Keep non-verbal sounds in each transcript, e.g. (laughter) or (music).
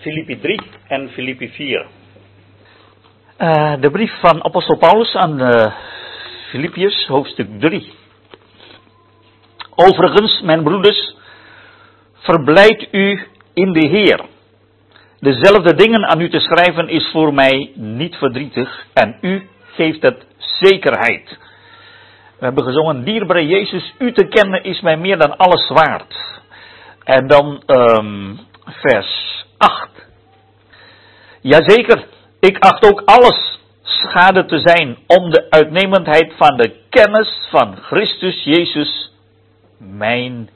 Filippi 3 en Filippi 4. Uh, de brief van apostel Paulus aan de Filippiërs, hoofdstuk 3. Overigens, mijn broeders, verblijd u in de Heer. Dezelfde dingen aan u te schrijven is voor mij niet verdrietig en u geeft het zekerheid. We hebben gezongen, dierbare Jezus, u te kennen is mij meer dan alles waard. En dan um, vers 8. Jazeker, ik acht ook alles schade te zijn om de uitnemendheid van de kennis van Christus Jezus, mijn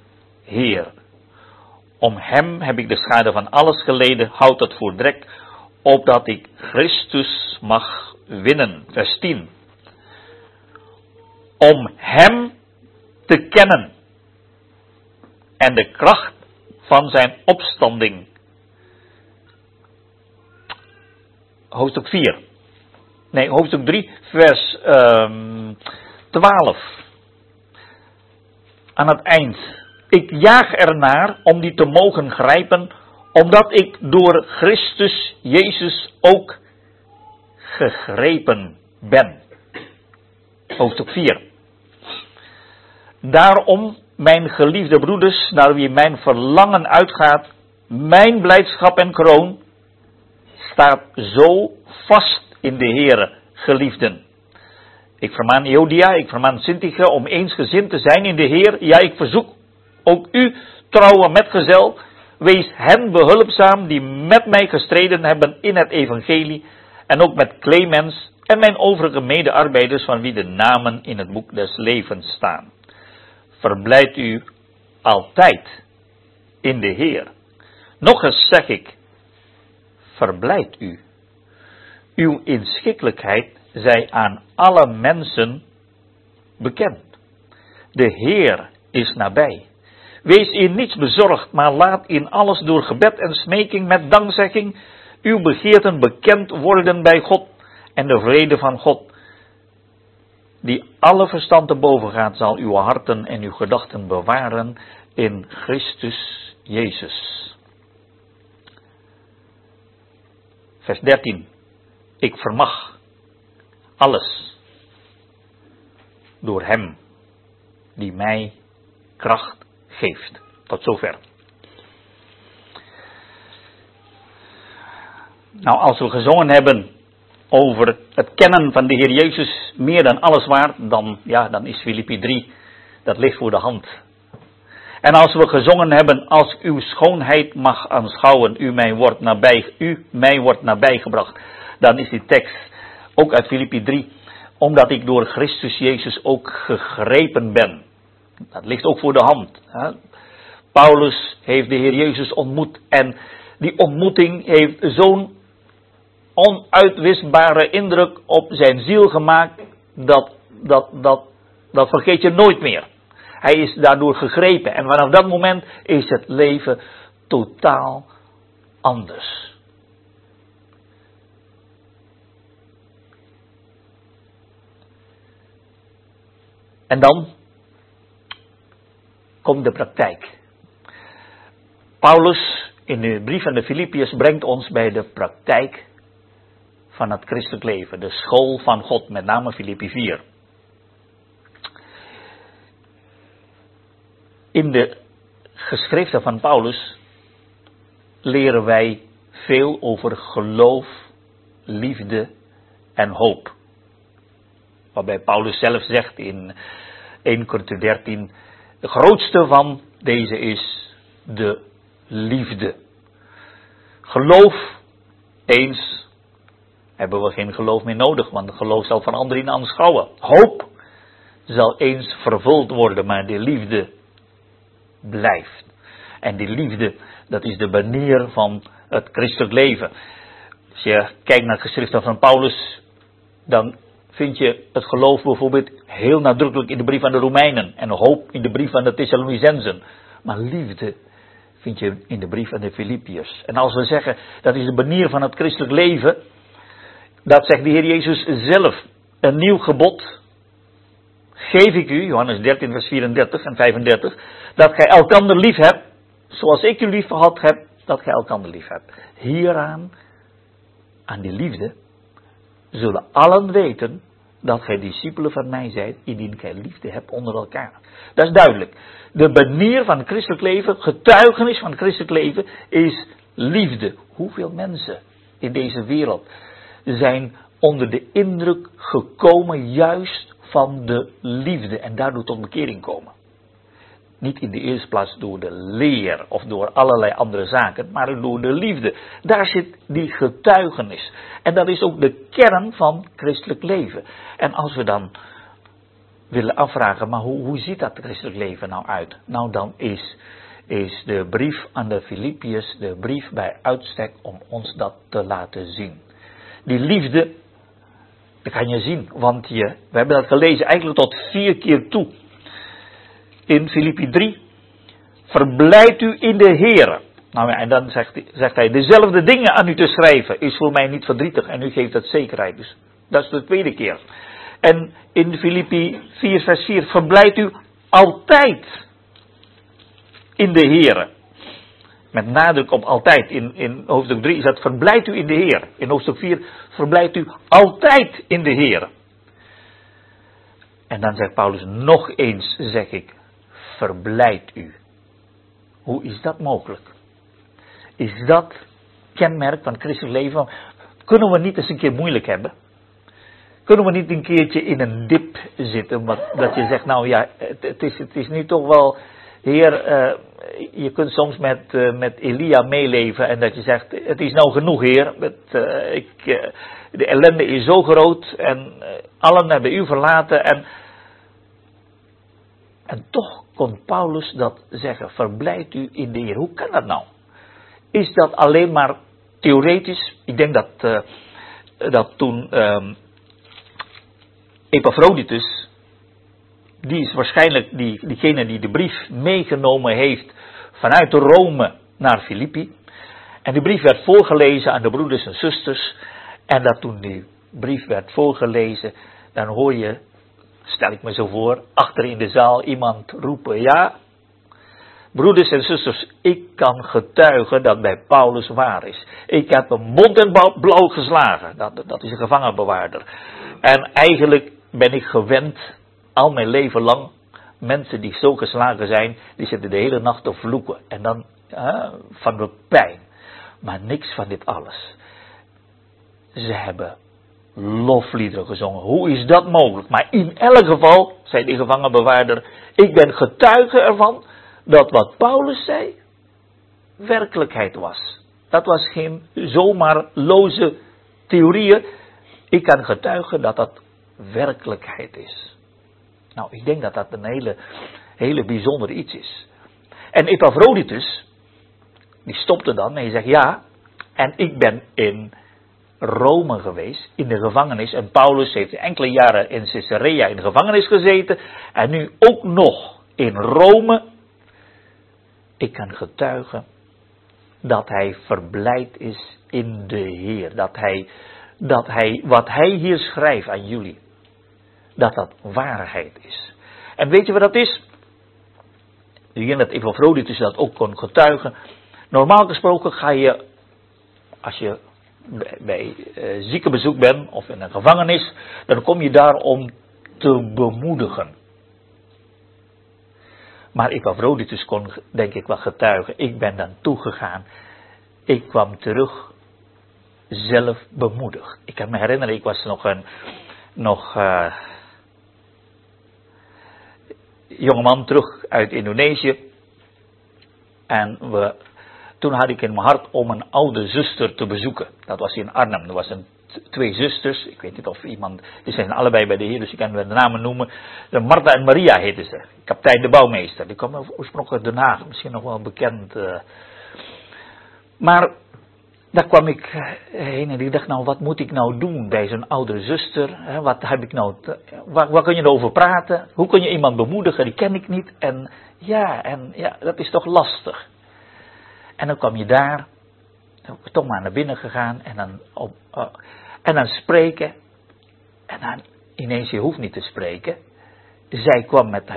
Heer. Om Hem heb ik de schade van alles geleden, houd het voor drek, opdat ik Christus mag winnen. Vers 10. Om Hem te kennen en de kracht van zijn opstanding. Hoofdstuk 4. Nee, hoofdstuk 3, vers um, 12. Aan het eind. Ik jaag ernaar om die te mogen grijpen, omdat ik door Christus Jezus ook gegrepen ben. Hoofdstuk 4. Daarom mijn geliefde broeders, naar wie mijn verlangen uitgaat, mijn blijdschap en kroon, staat zo vast in de Heere, geliefden. Ik vermaan Jodia, ik vermaan Sintige om eensgezind te zijn in de Heer. Ja, ik verzoek ook u, trouwe metgezel, wees hen behulpzaam die met mij gestreden hebben in het evangelie en ook met Clemens en mijn overige medearbeiders van wie de namen in het boek des levens staan verblijd u altijd in de Heer. Nog eens zeg ik, verblijd u. Uw inschikkelijkheid zij aan alle mensen bekend. De Heer is nabij. Wees in niets bezorgd, maar laat in alles door gebed en smeking met dankzegging uw begeerten bekend worden bij God en de vrede van God, die alle verstand te boven gaat, zal uw harten en uw gedachten bewaren in Christus Jezus. Vers 13. Ik vermag alles door Hem die mij kracht geeft. Tot zover. Nou, als we gezongen hebben over het kennen van de Heer Jezus meer dan alles waard, dan, ja, dan is Filippi 3, dat ligt voor de hand. En als we gezongen hebben, als uw schoonheid mag aanschouwen, u mij wordt, nabij, u mij wordt nabijgebracht, dan is die tekst ook uit Filippi 3, omdat ik door Christus Jezus ook gegrepen ben. Dat ligt ook voor de hand. Hè? Paulus heeft de Heer Jezus ontmoet en die ontmoeting heeft zo'n onuitwisbare indruk op zijn ziel gemaakt, dat, dat, dat, dat vergeet je nooit meer. Hij is daardoor gegrepen en vanaf dat moment is het leven totaal anders. En dan komt de praktijk. Paulus in de brief aan de Filippiërs brengt ons bij de praktijk van het christelijk leven. De school van God, met name Filippi 4. In de geschriften van Paulus leren wij veel over geloof, liefde en hoop. Waarbij Paulus zelf zegt in 1 Korinther 13, de grootste van deze is de liefde. Geloof eens hebben we geen geloof meer nodig, want geloof zal van anderen aanschouwen. Hoop zal eens vervuld worden, maar de liefde blijft. En die liefde, dat is de banier van het christelijk leven. Als je kijkt naar de geschriften van Paulus, dan vind je het geloof bijvoorbeeld heel nadrukkelijk in de brief aan de Romeinen en hoop in de brief aan de Thessalonicensen. Maar liefde vind je in de brief aan de Filippiërs. En als we zeggen dat is de banier van het christelijk leven, dat zegt de Heer Jezus zelf. Een nieuw gebod geef ik u, Johannes 13, vers 34 en 35, dat gij elkander lief hebt, zoals ik u lief gehad heb, dat gij elkander lief hebt. Hieraan, aan die liefde, zullen allen weten dat gij discipelen van mij zijt, indien gij liefde hebt onder elkaar. Dat is duidelijk. De manier van het christelijk leven, getuigenis van het christelijk leven, is liefde. Hoeveel mensen in deze wereld zijn onder de indruk gekomen juist van de liefde en daardoor tot bekering komen? Niet in de eerste plaats door de leer of door allerlei andere zaken, maar door de liefde. Daar zit die getuigenis. En dat is ook de kern van christelijk leven. En als we dan willen afvragen, maar hoe, hoe ziet dat christelijk leven nou uit? Nou, dan is, is de brief aan de Filippiërs de brief bij uitstek om ons dat te laten zien. Die liefde, dat kan je zien, want je, we hebben dat gelezen eigenlijk tot vier keer toe in Filippi 3. Verblijd u in de Heer. Nou ja, en dan zegt, zegt, hij, dezelfde dingen aan u te schrijven is voor mij niet verdrietig en u geeft dat zekerheid. Dus dat is de tweede keer. En in Filippi 4 vers 4, verblijd u altijd in de Heer. Met nadruk op altijd. In, in hoofdstuk 3 is dat verblijd u in de Heer. In hoofdstuk 4 verblijft u altijd in de Heer. En dan zegt Paulus nog eens, zeg ik, verblijd u. Hoe is dat mogelijk? Is dat kenmerk van christelijk leven? Kunnen we niet eens een keer moeilijk hebben? Kunnen we niet een keertje in een dip zitten? Wat, dat je zegt, nou ja, het, is, het is nu toch wel, Heer, uh, je kunt soms met, uh, met Elia meeleven en dat je zegt, het is nou genoeg, Heer. Het, uh, ik, de ellende is zo groot en allen hebben u verlaten en en toch kon Paulus dat zeggen, verblijd u in de Heer. Hoe kan dat nou? Is dat alleen maar theoretisch? Ik denk dat, dat toen um, Epaphroditus, die is waarschijnlijk die, diegene die de brief meegenomen heeft vanuit Rome naar Filippi. En die brief werd voorgelezen aan de broeders en zusters. En dat toen die brief werd voorgelezen, dan hoor je stel ik me zo voor, achter in de zaal iemand roepen, ja, broeders en zusters, ik kan getuigen dat bij Paulus waar is. Ik heb hem mond en blauw geslagen, dat, dat is een gevangenbewaarder. En eigenlijk ben ik gewend, al mijn leven lang, mensen die zo geslagen zijn, die zitten de hele nacht te vloeken. En dan van de pijn. Maar niks van dit alles. Ze hebben lofliederen gezongen. Hoe is dat mogelijk? Maar in elk geval, zei de gevangenbewaarder, ik ben getuige ervan dat wat Paulus zei werkelijkheid was. Dat was geen zomaar loze theorieën. Ik kan getuigen dat dat werkelijkheid is. Nou, ik denk dat dat een hele, hele bijzonder iets is. En Epaphroditus, die stopte dan en hij zegt ja, en ik ben in Rome geweest, in de gevangenis. En Paulus heeft enkele jaren in Caesarea in de gevangenis gezeten. En nu ook nog in Rome. Ik kan getuigen dat hij verblijd is in de Heer. Dat hij, dat hij, wat hij hier schrijft aan jullie, dat dat waarheid is. En weet je wat dat is? Denk dat Epaphroditus dat ook kon getuigen. Normaal gesproken ga je, als je bij uh, ziekenbezoek bent of in een gevangenis, dan kom je daar om te bemoedigen. Maar Epaphroditus kon denk ik wel getuigen. Ik ben dan toegegaan. Ik kwam terug zelf bemoedigd. Ik kan me herinneren, ik was nog een nog, uh, jongeman terug uit Indonesië. En we toen had ik in mijn hart om een oude zuster te bezoeken. Dat was in Arnhem. Er was een, twee zusters. Ik weet niet of iemand. Die zijn allebei bij de Heer, dus ik kan de namen noemen. De Martha en Maria heten ze. Kapitein de bouwmeester. Die kwam oorspronkelijk uit Den Haag. Misschien nog wel bekend. Uh. Maar daar kwam ik heen en ik dacht, nou, wat moet ik nou doen bij zo'n oudere zuster? Wat heb ik nou, waar, waar kun je nou over praten? Hoe kun je iemand bemoedigen? Die ken ik niet. En ja, en ja, dat is toch lastig. En dan kwam je daar, toch maar naar binnen gegaan en dan, op, uh, en dan spreken. En dan ineens, je hoeft niet te spreken. Zij kwam met,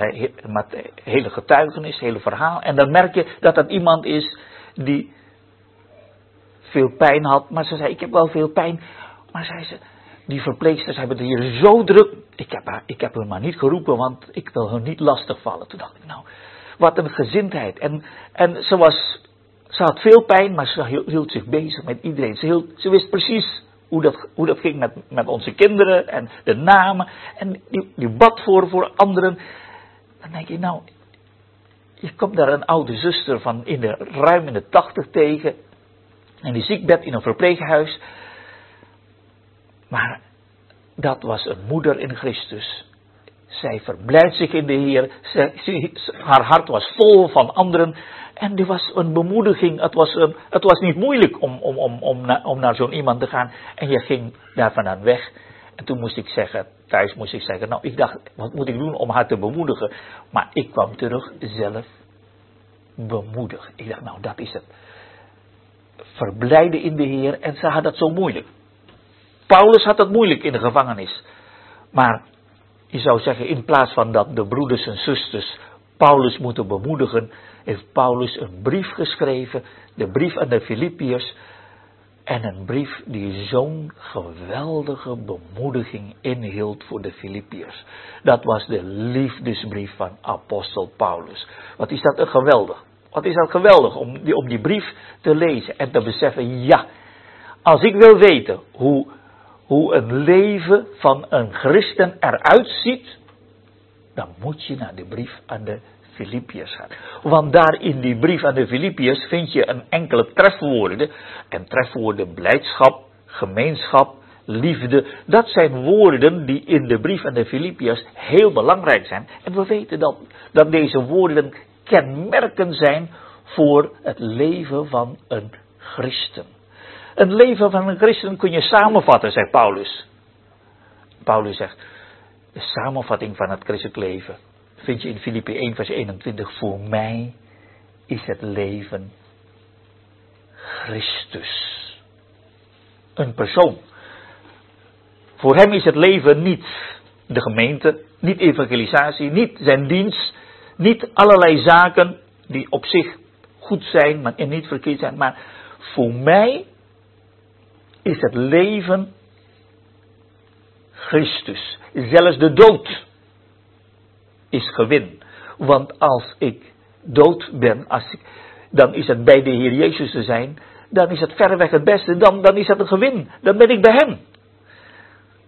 met hele getuigenis, hele verhaal. En dan merk je dat dat iemand is die veel pijn had. Maar ze zei, ik heb wel veel pijn. Maar zei ze, die verpleegsters hebben het hier zo druk. Ik heb, haar, ik heb hun maar niet geroepen, want ik wil hun niet lastigvallen. Toen dacht ik, nou, wat een gezindheid. En, en ze, was, ze had veel pijn, maar ze hield zich bezig met iedereen. Ze, hield, ze wist precies hoe dat, hoe dat ging met, met onze kinderen en de namen. En die, die bad voor, voor anderen. Dan denk je, nou, je komt daar een oude zuster van in de, ruim in de tachtig tegen. En die ziekbed in een verpleeghuis. Maar dat was een moeder in Christus. Zij verblijdt zich in de Heer. haar hart was vol van anderen. En er was een bemoediging. Het was, een, het was niet moeilijk om, om, om, om, om naar zo'n iemand te gaan. En je ging daar vandaan weg. En toen moest ik zeggen, thuis moest ik zeggen, nou ik dacht, wat moet ik doen om haar te bemoedigen? Maar ik kwam terug zelf bemoedigd. Ik dacht, nou dat is het. Verblijden in de Heer en ze had dat zo moeilijk. Paulus had het moeilijk in de gevangenis. Maar je zou zeggen, in plaats van dat de broeders en zusters Paulus moeten bemoedigen, heeft Paulus een brief geschreven, de brief aan de Filippiërs, en een brief die zo'n geweldige bemoediging inhield voor de Filippiërs. Dat was de liefdesbrief van apostel Paulus. Wat is dat een geweldig. Wat is dat geweldig om die, om die brief te lezen en te beseffen, ja, als ik wil weten hoe, hoe een leven van een christen eruit ziet, dan moet je naar de brief aan de Filippiërs gaat. Want daar in die brief aan de Filippiërs vind je een enkele trefwoorden. En trefwoorden blijdschap, gemeenschap, liefde. Dat zijn woorden die in de brief aan de Filippiërs heel belangrijk zijn. En we weten dat, dat deze woorden kenmerken zijn voor het leven van een christen. Een leven van een christen kun je samenvatten, zegt Paulus. Paulus zegt, de samenvatting van het christelijk leven vind je in Filippi 1 vers 21, voor mij is het leven Christus. Een persoon. Voor hem is het leven niet de gemeente, niet evangelisatie, niet zijn dienst, niet allerlei zaken die op zich goed zijn, maar niet verkeerd zijn. Maar voor mij is het leven Christus. Zelfs de dood is gewin. Want als ik dood ben, als ik, dan is het bij de Heer Jezus te zijn, dan is het verreweg het beste, dan, dan is het een gewin. Dan ben ik bij Hem.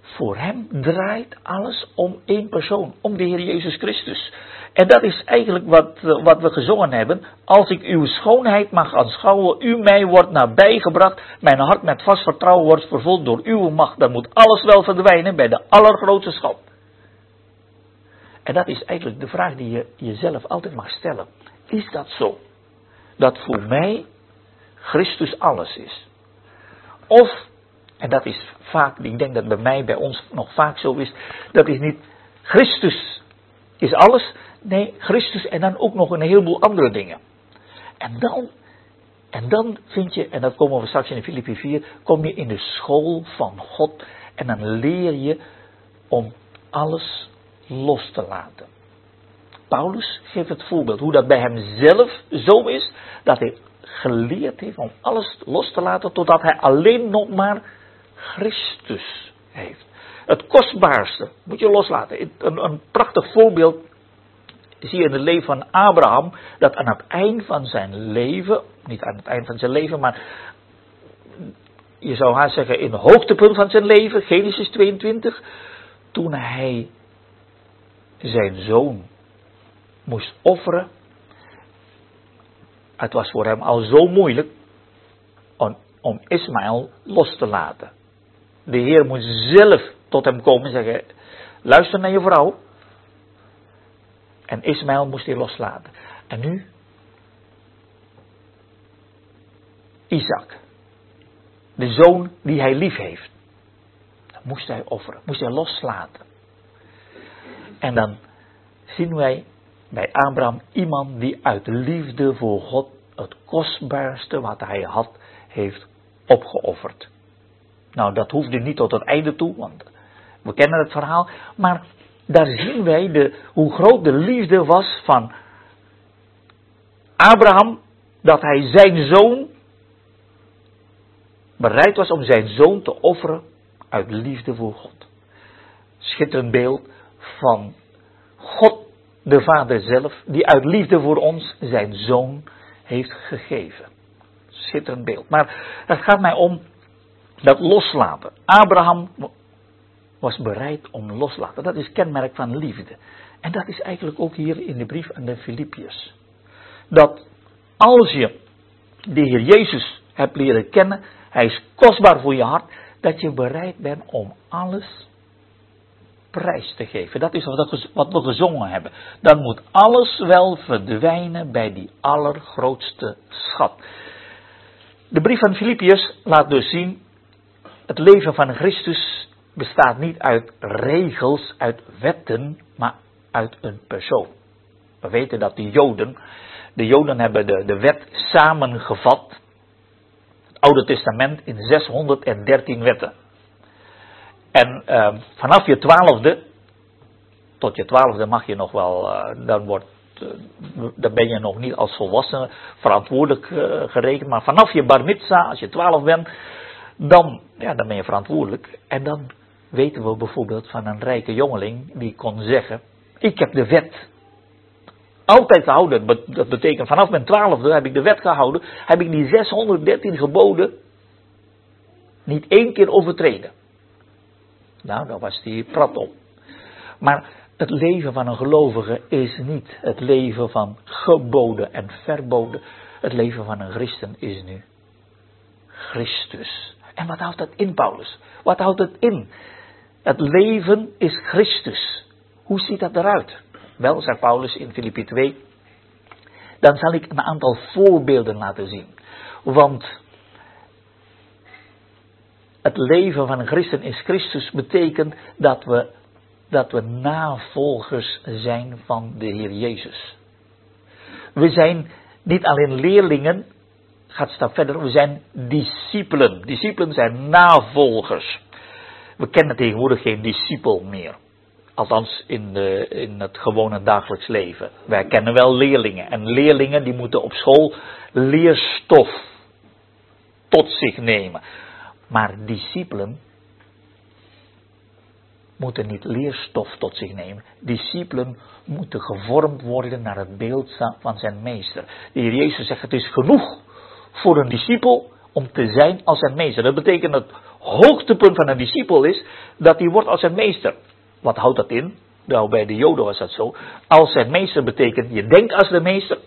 Voor Hem draait alles om één persoon, om de Heer Jezus Christus. En dat is eigenlijk wat, wat we gezongen hebben. Als ik uw schoonheid mag aanschouwen, u mij wordt nabijgebracht, mijn hart met vast vertrouwen wordt vervuld door uw macht, dan moet alles wel verdwijnen bij de allergrootste schat. En dat is eigenlijk de vraag die je jezelf altijd mag stellen. Is dat zo? Dat voor mij Christus alles is? Of, en dat is vaak, ik denk dat bij mij, bij ons nog vaak zo is, dat is niet Christus is alles. Nee, Christus en dan ook nog een heleboel andere dingen. En dan, en dan vind je, en dat komen we straks in Filippi 4, kom je in de school van God en dan leer je om alles los te laten. Paulus geeft het voorbeeld hoe dat bij hem zelf zo is dat hij geleerd heeft om alles los te laten totdat hij alleen nog maar Christus heeft. Het kostbaarste moet je loslaten. Een, een prachtig voorbeeld zie je in het leven van Abraham, dat aan het eind van zijn leven, niet aan het eind van zijn leven, maar je zou haar zeggen in het hoogtepunt van zijn leven, Genesis 22, toen hij zijn zoon moest offeren. Het was voor hem al zo moeilijk om, om Ismaël los te laten. De Heer moest zelf tot hem komen en zeggen: luister naar je vrouw. En Ismaël moest hij loslaten. En nu? Isaac. De zoon die hij lief heeft. Dat moest hij offeren. Moest hij loslaten. En dan zien wij bij Abraham iemand die uit liefde voor God het kostbaarste wat hij had, heeft opgeofferd. Nou, dat hoefde niet tot het einde toe, want we kennen het verhaal. Maar daar zien wij de, hoe groot de liefde was van Abraham, dat hij zijn zoon bereid was om zijn zoon te offeren uit liefde voor God. Schitterend beeld van God de Vader zelf, die uit liefde voor ons zijn zoon heeft gegeven. Schitterend beeld. Maar het gaat mij om dat loslaten. Abraham was bereid om loslaten. Dat is kenmerk van liefde. En dat is eigenlijk ook hier in de brief aan de Filippiërs. Dat als je de Heer Jezus hebt leren kennen, hij is kostbaar voor je hart, dat je bereid bent om alles prijs te geven. Dat is wat we gezongen hebben. Dan moet alles wel verdwijnen bij die allergrootste schat. De brief van Filippiërs laat dus zien, het leven van Christus bestaat niet uit regels, uit wetten, maar uit een persoon. We weten dat de Joden, de Joden hebben de, de wet samengevat, het Oude Testament, in 613 wetten. En uh, vanaf je twaalfde, tot je twaalfde mag je nog wel, uh, dan, wordt, uh, dan ben je nog niet als volwassene verantwoordelijk uh, gerekend. Maar vanaf je bar als je twaalf bent, dan, ja, dan ben je verantwoordelijk. En dan weten we bijvoorbeeld van een rijke jongeling die kon zeggen, ik heb de wet altijd gehouden. Dat betekent vanaf mijn twaalfde heb ik de wet gehouden, heb ik die 613 geboden niet één keer overtreden. Nou, daar was hij prat op. Maar het leven van een gelovige is niet het leven van geboden en verboden. Het leven van een christen is nu Christus. En wat houdt dat in, Paulus? Wat houdt het in? Het leven is Christus. Hoe ziet dat eruit? Wel, zegt Paulus in Filippi 2, dan zal ik een aantal voorbeelden laten zien. Want het leven van een christen is Christus betekent dat we, dat we navolgers zijn van de Heer Jezus. We zijn niet alleen leerlingen, gaat een stap verder, we zijn discipelen. Discipelen zijn navolgers. We kennen tegenwoordig geen discipel meer. Althans in, de, in het gewone dagelijks leven. Wij kennen wel leerlingen. En leerlingen die moeten op school leerstof tot zich nemen. Maar discipelen moeten niet leerstof tot zich nemen. Discipelen moeten gevormd worden naar het beeld van zijn meester. De Heer Jezus zegt: Het is genoeg voor een discipel om te zijn als zijn meester. Dat betekent dat hoogtepunt van een discipel is dat hij wordt als zijn meester. Wat houdt dat in? Nou, bij de Joden was dat zo. Als zijn meester betekent je denkt als de meester,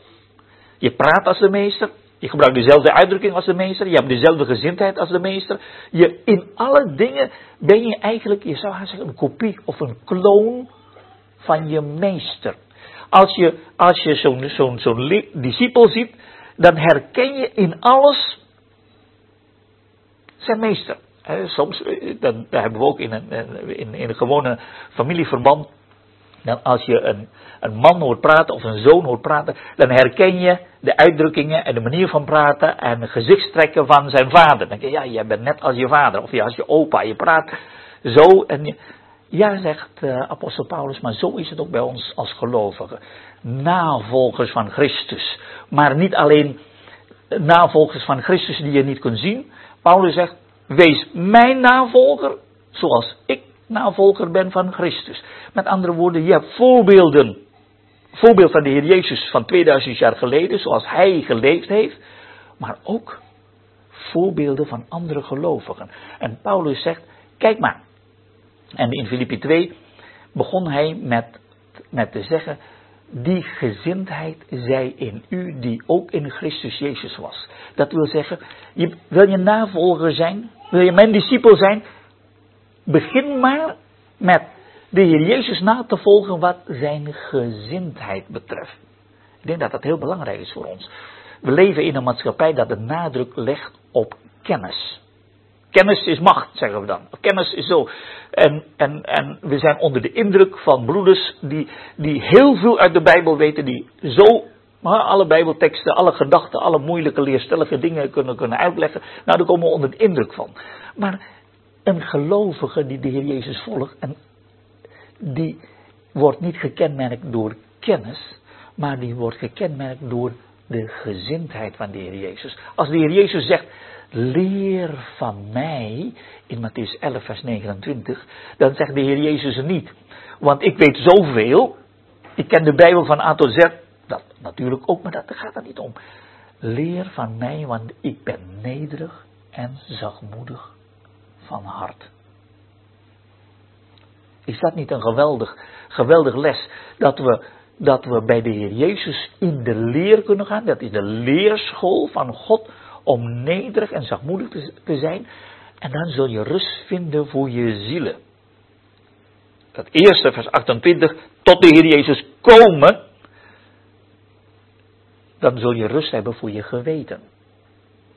je praat als de meester, je gebruikt dezelfde uitdrukking als de meester. Je hebt dezelfde gezindheid als de meester. Je, in alle dingen ben je eigenlijk, je zou zeggen, een kopie of een kloon van je meester. Als je, als je zo'n zo'n zo'n discipel ziet, dan herken je in alles zijn meester. Soms, eh, dan, hebben we ook in een, in, in een gewone familieverband dan als je een, een man hoort praten of een zoon hoort praten, dan herken je de uitdrukkingen en de manier van praten en de gezichtstrekken van zijn vader. Dan denk je, ja, jij bent net als je vader of ja, als je opa. Je praat zo en je, ja, zegt uh, apostel Paulus, maar zo is het ook bij ons als gelovigen. Navolgers van Christus. Maar niet alleen navolgers van Christus die je niet kunt zien. Paulus zegt, wees mijn navolger zoals ik navolger ben van Christus. Met andere woorden, je hebt voorbeelden. Voorbeeld van de Heer Jezus van 2000 jaar geleden, zoals Hij geleefd heeft. Maar ook voorbeelden van andere gelovigen. En Paulus zegt, kijk maar. En in Filippi 2 begon hij met, met te zeggen, die gezindheid zij in u die ook in Christus Jezus was. Dat wil zeggen, wil je navolger zijn? Wil je mijn discipel zijn? Begin maar met de Heer Jezus na te volgen wat zijn gezindheid betreft. Ik denk dat dat heel belangrijk is voor ons. We leven in een maatschappij dat de nadruk legt op kennis. Kennis is macht, zeggen we dan. Kennis is zo. En, en, en we zijn onder de indruk van broeders die, die heel veel uit de Bijbel weten, die zo alle Bijbelteksten, alle gedachten, alle moeilijke leerstellige dingen kunnen, kunnen uitleggen. Nou, daar komen we onder de indruk van. Maar een gelovige die de Heer Jezus volgt, en die wordt niet gekenmerkt door kennis, maar die wordt gekenmerkt door de gezindheid van de Heer Jezus. Als de Heer Jezus zegt, leer van mij, in Matthäus 11, vers 29, dan zegt de Heer Jezus niet. Want ik weet zoveel, ik ken de Bijbel van A tot Z, dat natuurlijk ook, maar dat gaat er niet om. Leer van mij, want ik ben nederig en zachtmoedig van hart. Is dat niet een geweldig, geweldig les dat we, dat we bij de Heer Jezus in de leer kunnen gaan? Dat is de leerschool van God om nederig en zachtmoedig te, zijn. En dan zul je rust vinden voor je zielen. Dat eerste, vers 28, tot de Heer Jezus komen, dan zul je rust hebben voor je geweten.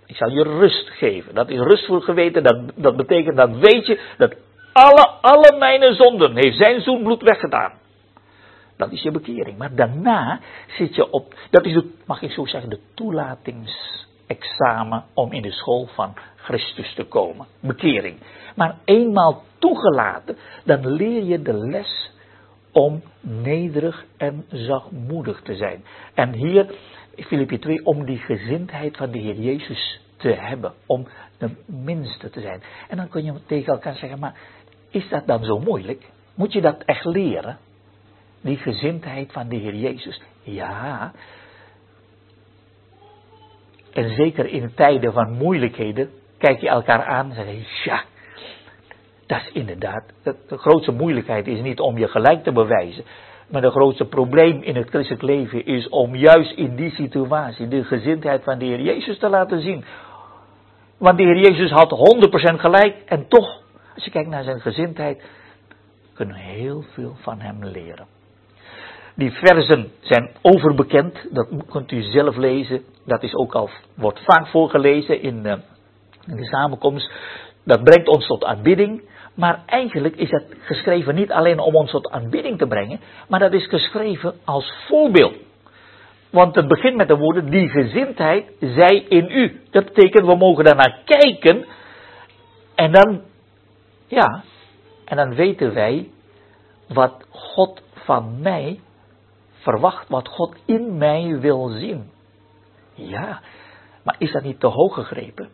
Ik zal je rust geven. Dat is rust voor geweten. Dat, dat betekent dat weet je dat alle, alle mijn zonden heeft zijn zoenbloed weggedaan. Dat is je bekering. Maar daarna zit je op, dat is mag ik zo zeggen, de toelatingsexamen om in de school van Christus te komen. Bekering. Maar eenmaal toegelaten, dan leer je de les om nederig en zachtmoedig te zijn. En hier Filippi 2, om die gezindheid van de Heer Jezus te hebben. Om de minste te zijn. En dan kun je tegen elkaar zeggen, maar is dat dan zo moeilijk? Moet je dat echt leren? Die gezindheid van de Heer Jezus. Ja. En zeker in tijden van moeilijkheden, kijk je elkaar aan en zeg je, ja, dat is inderdaad, de grootste moeilijkheid is niet om je gelijk te bewijzen. Maar het grootste probleem in het christelijk leven is om juist in die situatie de gezindheid van de Heer Jezus te laten zien. Want de Heer Jezus had 100% gelijk en toch, als je kijkt naar zijn gezindheid, kunnen we heel veel van hem leren. Die versen zijn overbekend, dat kunt u zelf lezen. Dat is ook al, wordt vaak voorgelezen in de, in de samenkomst. Dat brengt ons tot aanbidding. Maar eigenlijk is het geschreven niet alleen om ons tot aanbidding te brengen, maar dat is geschreven als voorbeeld. Want het begint met de woorden, die gezindheid zij in u. Dat betekent, we mogen daarnaar kijken en dan, ja, en dan weten wij wat God van mij verwacht, wat God in mij wil zien. Ja, maar is dat niet te hoog gegrepen?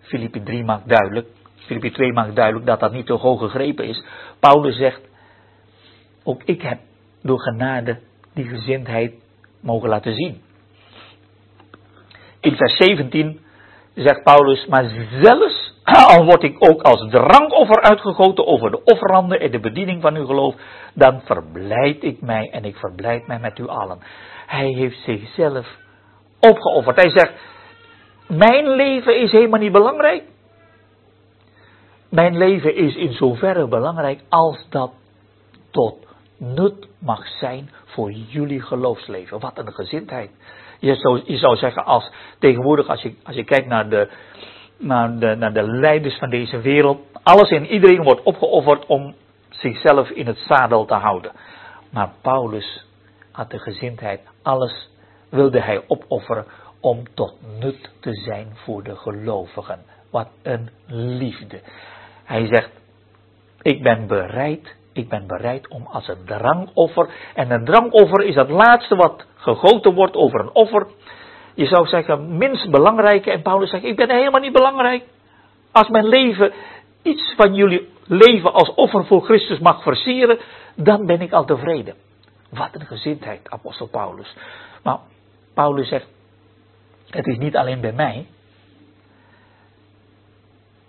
Filippi 3 maakt duidelijk, Filippi 2 maakt duidelijk dat dat niet te hoog gegrepen is. Paulus zegt, ook ik heb door genade die gezindheid mogen laten zien. In vers 17 zegt Paulus, maar zelfs (clears throat) al word ik ook als drankoffer uitgegoten over de offeranden en de bediening van uw geloof, dan verblijd ik mij en ik verblijd mij met u allen. Hij heeft zichzelf opgeofferd. Hij zegt, mijn leven is helemaal niet belangrijk. Mijn leven is in zoverre belangrijk als dat tot nut mag zijn voor jullie geloofsleven. Wat een gezindheid. Je zou, je zou zeggen, als tegenwoordig, als je, als je kijkt naar de, naar, de, naar de leiders van deze wereld, alles en iedereen wordt opgeofferd om zichzelf in het zadel te houden. Maar Paulus had de gezindheid, alles wilde hij opofferen om tot nut te zijn voor de gelovigen. Wat een liefde. Hij zegt, ik ben bereid, ik ben bereid om als een drankoffer, en een drankoffer is het laatste wat gegoten wordt over een offer. Je zou zeggen, minst belangrijke, en Paulus zegt, ik ben helemaal niet belangrijk. Als mijn leven iets van jullie leven als offer voor Christus mag versieren, dan ben ik al tevreden. Wat een gezindheid, apostel Paulus. Maar Paulus zegt, het is niet alleen bij mij,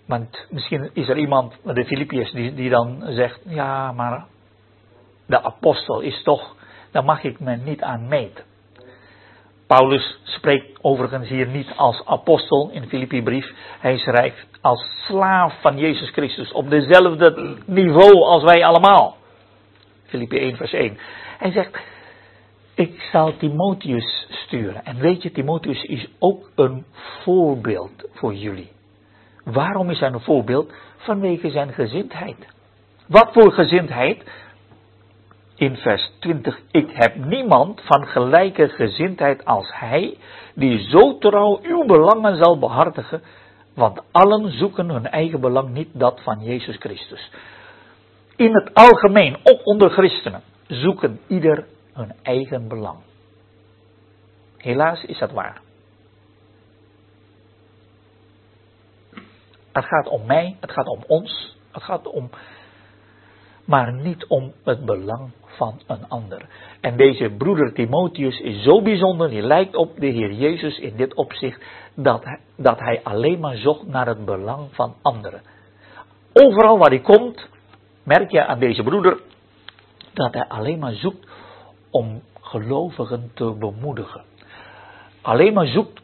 want misschien is er iemand, de Filippiërs, die, die dan zegt, ja, maar de apostel is toch, daar mag ik me niet aan meten. Paulus spreekt overigens hier niet als apostel in Filippi-brief. Hij schrijft als slaaf van Jezus Christus op dezelfde niveau als wij allemaal. Filippi 1 vers 1. Hij zegt, ik zal Timotheus sturen. En weet je, Timotheus is ook een voorbeeld voor jullie. Waarom is hij een voorbeeld? Vanwege zijn gezindheid. Wat voor gezindheid? In vers 20, ik heb niemand van gelijke gezindheid als hij, die zo trouw uw belangen zal behartigen, want allen zoeken hun eigen belang, niet dat van Jezus Christus. In het algemeen, ook onder christenen, zoeken ieder hun eigen belang. Helaas is dat waar. Het gaat om mij, het gaat om ons, het gaat om, maar niet om het belang van een ander. En deze broeder Timotheus is zo bijzonder, die lijkt op de Heer Jezus in dit opzicht, dat hij, dat hij alleen maar zocht naar het belang van anderen. Overal waar hij komt, merk je aan deze broeder dat hij alleen maar zoekt om gelovigen te bemoedigen. Alleen maar zoekt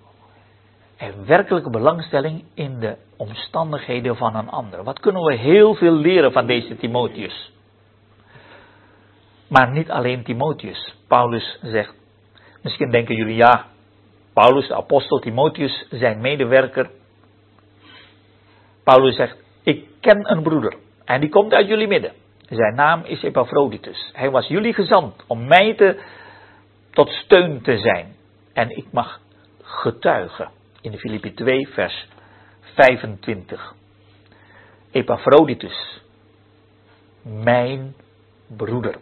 en werkelijke belangstelling in de omstandigheden van een ander. Wat kunnen we heel veel leren van deze Timotheus? Maar niet alleen Timotheus. Paulus zegt, misschien denken jullie ja, Paulus, de apostel Timotheus, zijn medewerker. Paulus zegt, ik ken een broeder en die komt uit jullie midden. Zijn naam is Epaphroditus. Hij was jullie gezant om mij te, tot steun te zijn. En ik mag getuigen. In Filippi 2 vers 25. Epaphroditus. Mijn broeder.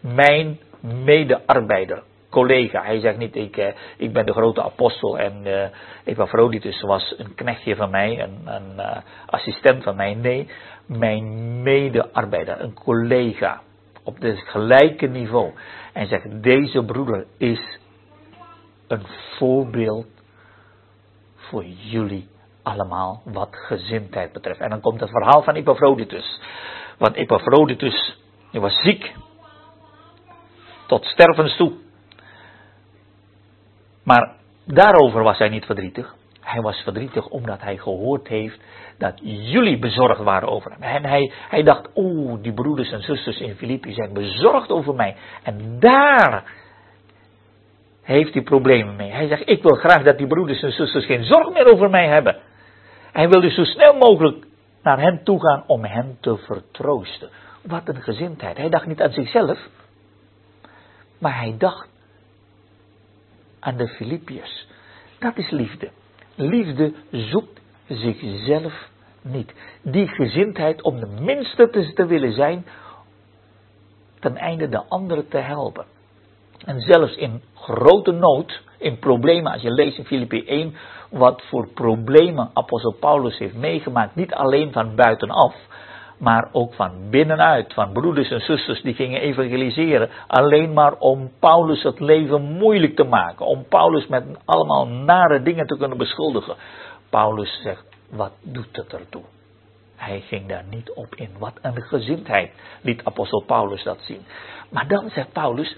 Mijn medearbeider. Collega. Hij zegt niet, ik, eh, ik ben de grote apostel en uh, Epaphroditus was een knechtje van mij, een, een uh, assistent van mij. Nee, mijn medearbeider, een collega op het gelijke niveau. En zegt, deze broeder is een voorbeeld voor jullie allemaal wat gezindheid betreft. En dan komt het verhaal van Epaphroditus. Want Epaphroditus, hij was ziek. Tot stervens toe. Maar daarover was hij niet verdrietig. Hij was verdrietig omdat hij gehoord heeft dat jullie bezorgd waren over hem. En hij, hij dacht, oeh, die broeders en zusters in Filippi zijn bezorgd over mij. En daar heeft hij problemen mee. Hij zegt, ik wil graag dat die broeders en zusters geen zorg meer over mij hebben. Hij wil dus zo snel mogelijk naar hen toe gaan om hen te vertroosten. Wat een gezindheid. Hij dacht niet aan zichzelf, maar hij dacht aan de Filippiërs. Dat is liefde. Liefde zoekt zichzelf niet. Die gezindheid om de minste te willen zijn, ten einde de anderen te helpen. En zelfs in grote nood, in problemen, als je leest in Filippi 1, wat voor problemen apostel Paulus heeft meegemaakt, niet alleen van buitenaf, maar ook van binnenuit, van broeders en zusters die gingen evangeliseren, alleen maar om Paulus het leven moeilijk te maken, om Paulus met allemaal nare dingen te kunnen beschuldigen. Paulus zegt, wat doet het ertoe? Hij ging daar niet op in. Wat een gezindheid liet apostel Paulus dat zien. Maar dan zegt Paulus,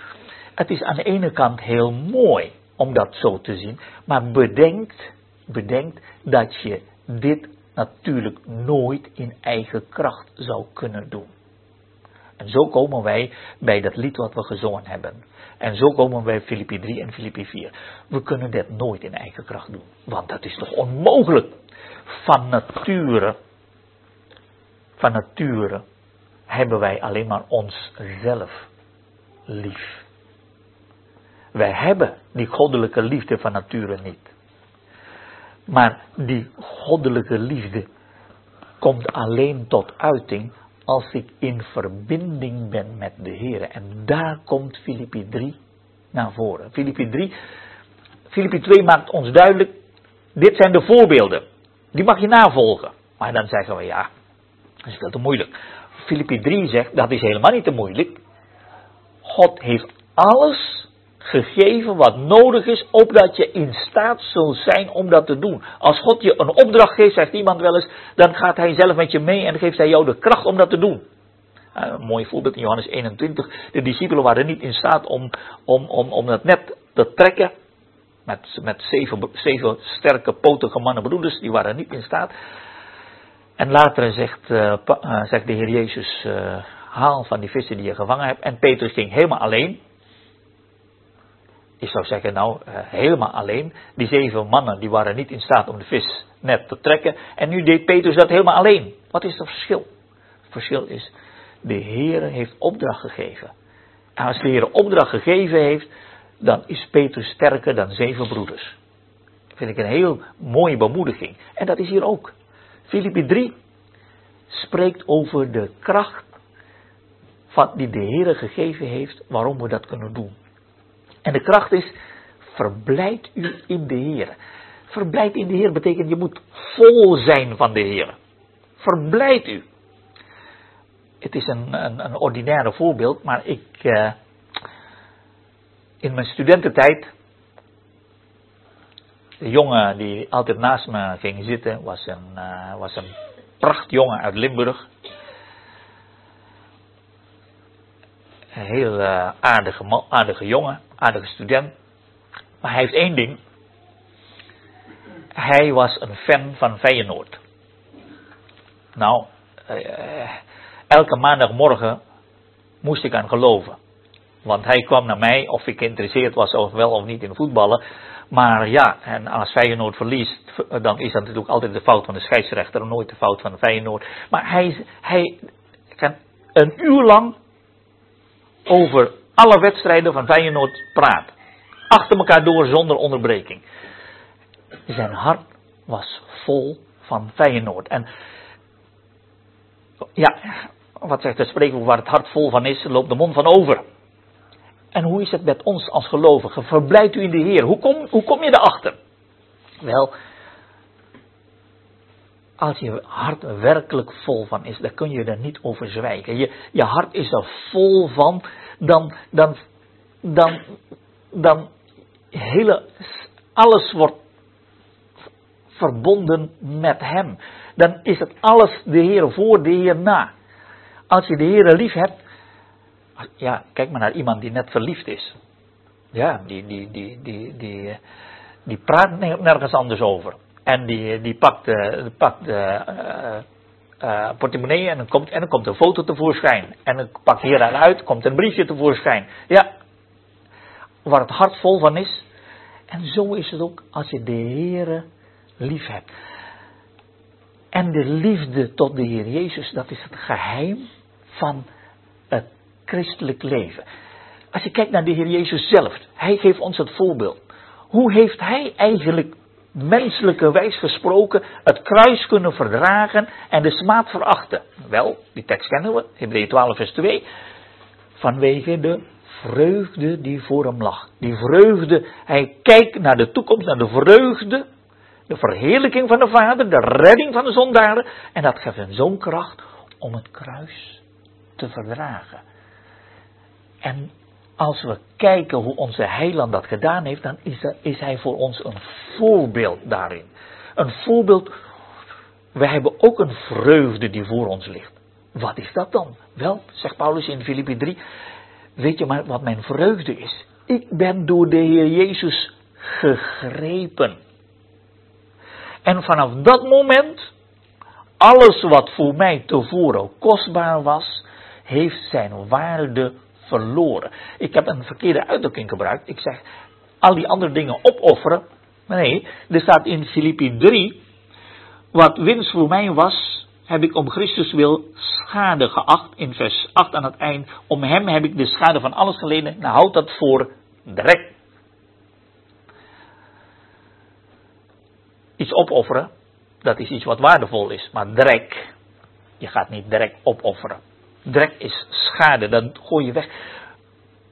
het is aan de ene kant heel mooi om dat zo te zien, maar bedenkt, bedenkt dat je dit natuurlijk nooit in eigen kracht zou kunnen doen. En zo komen wij bij dat lied wat we gezongen hebben. En zo komen we bij Filippi 3 en Filippi 4. We kunnen dit nooit in eigen kracht doen. Want dat is toch onmogelijk. Van nature, van nature hebben wij alleen maar onszelf lief. Wij hebben die goddelijke liefde van nature niet. Maar die goddelijke liefde komt alleen tot uiting als ik in verbinding ben met de Heer. En daar komt Filippi 3 naar voren. Filippi 3, Filippi 2 maakt ons duidelijk, dit zijn de voorbeelden. Die mag je navolgen. Maar dan zeggen we ja, dat is veel te moeilijk. Filippi 3 zegt, dat is helemaal niet te moeilijk. God heeft alles gegeven wat nodig is, opdat je in staat zult zijn om dat te doen. Als God je een opdracht geeft, zegt iemand wel eens, dan gaat hij zelf met je mee en geeft hij jou de kracht om dat te doen. Uh, een mooi voorbeeld in Johannes 21. De discipelen waren niet in staat om, om, om, om het net te trekken. Met, met zeven, zeven sterke, potige mannenbroeders, die waren niet in staat. En later zegt, uh, uh, zegt de Heer Jezus, haal van die vissen die je gevangen hebt. En Petrus ging helemaal alleen. Ik zou zeggen, nou, uh, helemaal alleen. Die zeven mannen, die waren niet in staat om de vis net te trekken. En nu deed Petrus dat helemaal alleen. Wat is het verschil? Het verschil is, de Heer heeft opdracht gegeven. En als de Heer opdracht gegeven heeft, dan is Petrus sterker dan zeven broeders. Dat vind ik een heel mooie bemoediging. En dat is hier ook. Filippi 3 spreekt over de kracht van die de Heer gegeven heeft, waarom we dat kunnen doen. En de kracht is, verblijd u in de Heer. Verblijd in de Heer betekent je moet vol zijn van de Heer. Verblijd u. Het is een, een, een ordinaire voorbeeld, maar ik. Uh, in mijn studententijd. De jongen die altijd naast me ging zitten was een, uh, was een prachtjongen uit Limburg. Een heel uh, aardige, aardige jongen, aardige student. Maar hij heeft één ding. Hij was een fan van Feyenoord. Nou, uh, elke maandagmorgen moest ik aan geloven. Want hij kwam naar mij of ik geïnteresseerd was of wel of niet in voetballen. Maar ja, en als Feyenoord verliest, dan is dat natuurlijk altijd de fout van de scheidsrechter nooit de fout van Feyenoord. Maar hij, hij kan een uur lang over alle wedstrijden van Feyenoord praten. Achter elkaar door zonder onderbreking. Zijn hart was vol van Feyenoord. En ja, wat zegt het spreekwoord, waar het hart vol van is, loopt de mond van over. En hoe is het met ons als gelovigen? Verblijft u in de Heer. Hoe kom, hoe kom je erachter? Wel, als je hart werkelijk vol van is, dan kun je er niet over zwijgen. Je, je hart is er vol van, dan, dan, dan, dan hele, alles wordt verbonden met Hem. Dan is het alles de Heer voor, de Heer na. Als je de Heer lief hebt, ja, kijk maar naar iemand die net verliefd is. Ja, die, die, die, die, die, die praat nergens anders over. En die, die pakt, de, pakt de uh, uh, portemonnee en dan, komt, en dan komt een foto tevoorschijn. En dan pakt hier en uit, komt een briefje tevoorschijn. Ja, waar het hart vol van is. En zo is het ook als je de Heer lief hebt. En de liefde tot de Heer Jezus, dat is het geheim van het christelijk leven. Als je kijkt naar de Heer Jezus zelf, Hij geeft ons het voorbeeld. Hoe heeft Hij eigenlijk menselijke wijs gesproken het kruis kunnen verdragen en de smaad verachten? Wel, die tekst kennen we, Hebreeën 12 vers 2. Vanwege de vreugde die voor hem lag. Die vreugde, hij kijkt naar de toekomst, naar de vreugde, de verheerlijking van de Vader, de redding van de zondaren. En dat geeft hem zo'n kracht om het kruis te verdragen. En als we kijken hoe onze heiland dat gedaan heeft, dan is, er, is hij voor ons een voorbeeld daarin. Een voorbeeld, we hebben ook een vreugde die voor ons ligt. Wat is dat dan? Wel, zegt Paulus in Filippi 3, weet je maar wat mijn vreugde is? Ik ben door de Heer Jezus gegrepen. En vanaf dat moment, alles wat voor mij tevoren kostbaar was, heeft zijn waarde verloren. Ik heb een verkeerde uitdrukking gebruikt. Ik zeg al die andere dingen opofferen. Nee, er staat in Filippi 3, wat winst voor mij was, heb ik om Christus wil schade geacht. In vers 8 aan het eind, om hem heb ik de schade van alles geleden. Nou houd dat voor direct. Iets opofferen, dat is iets wat waardevol is. Maar drek, je gaat niet direct opofferen. Drek is schade, dat gooi je weg.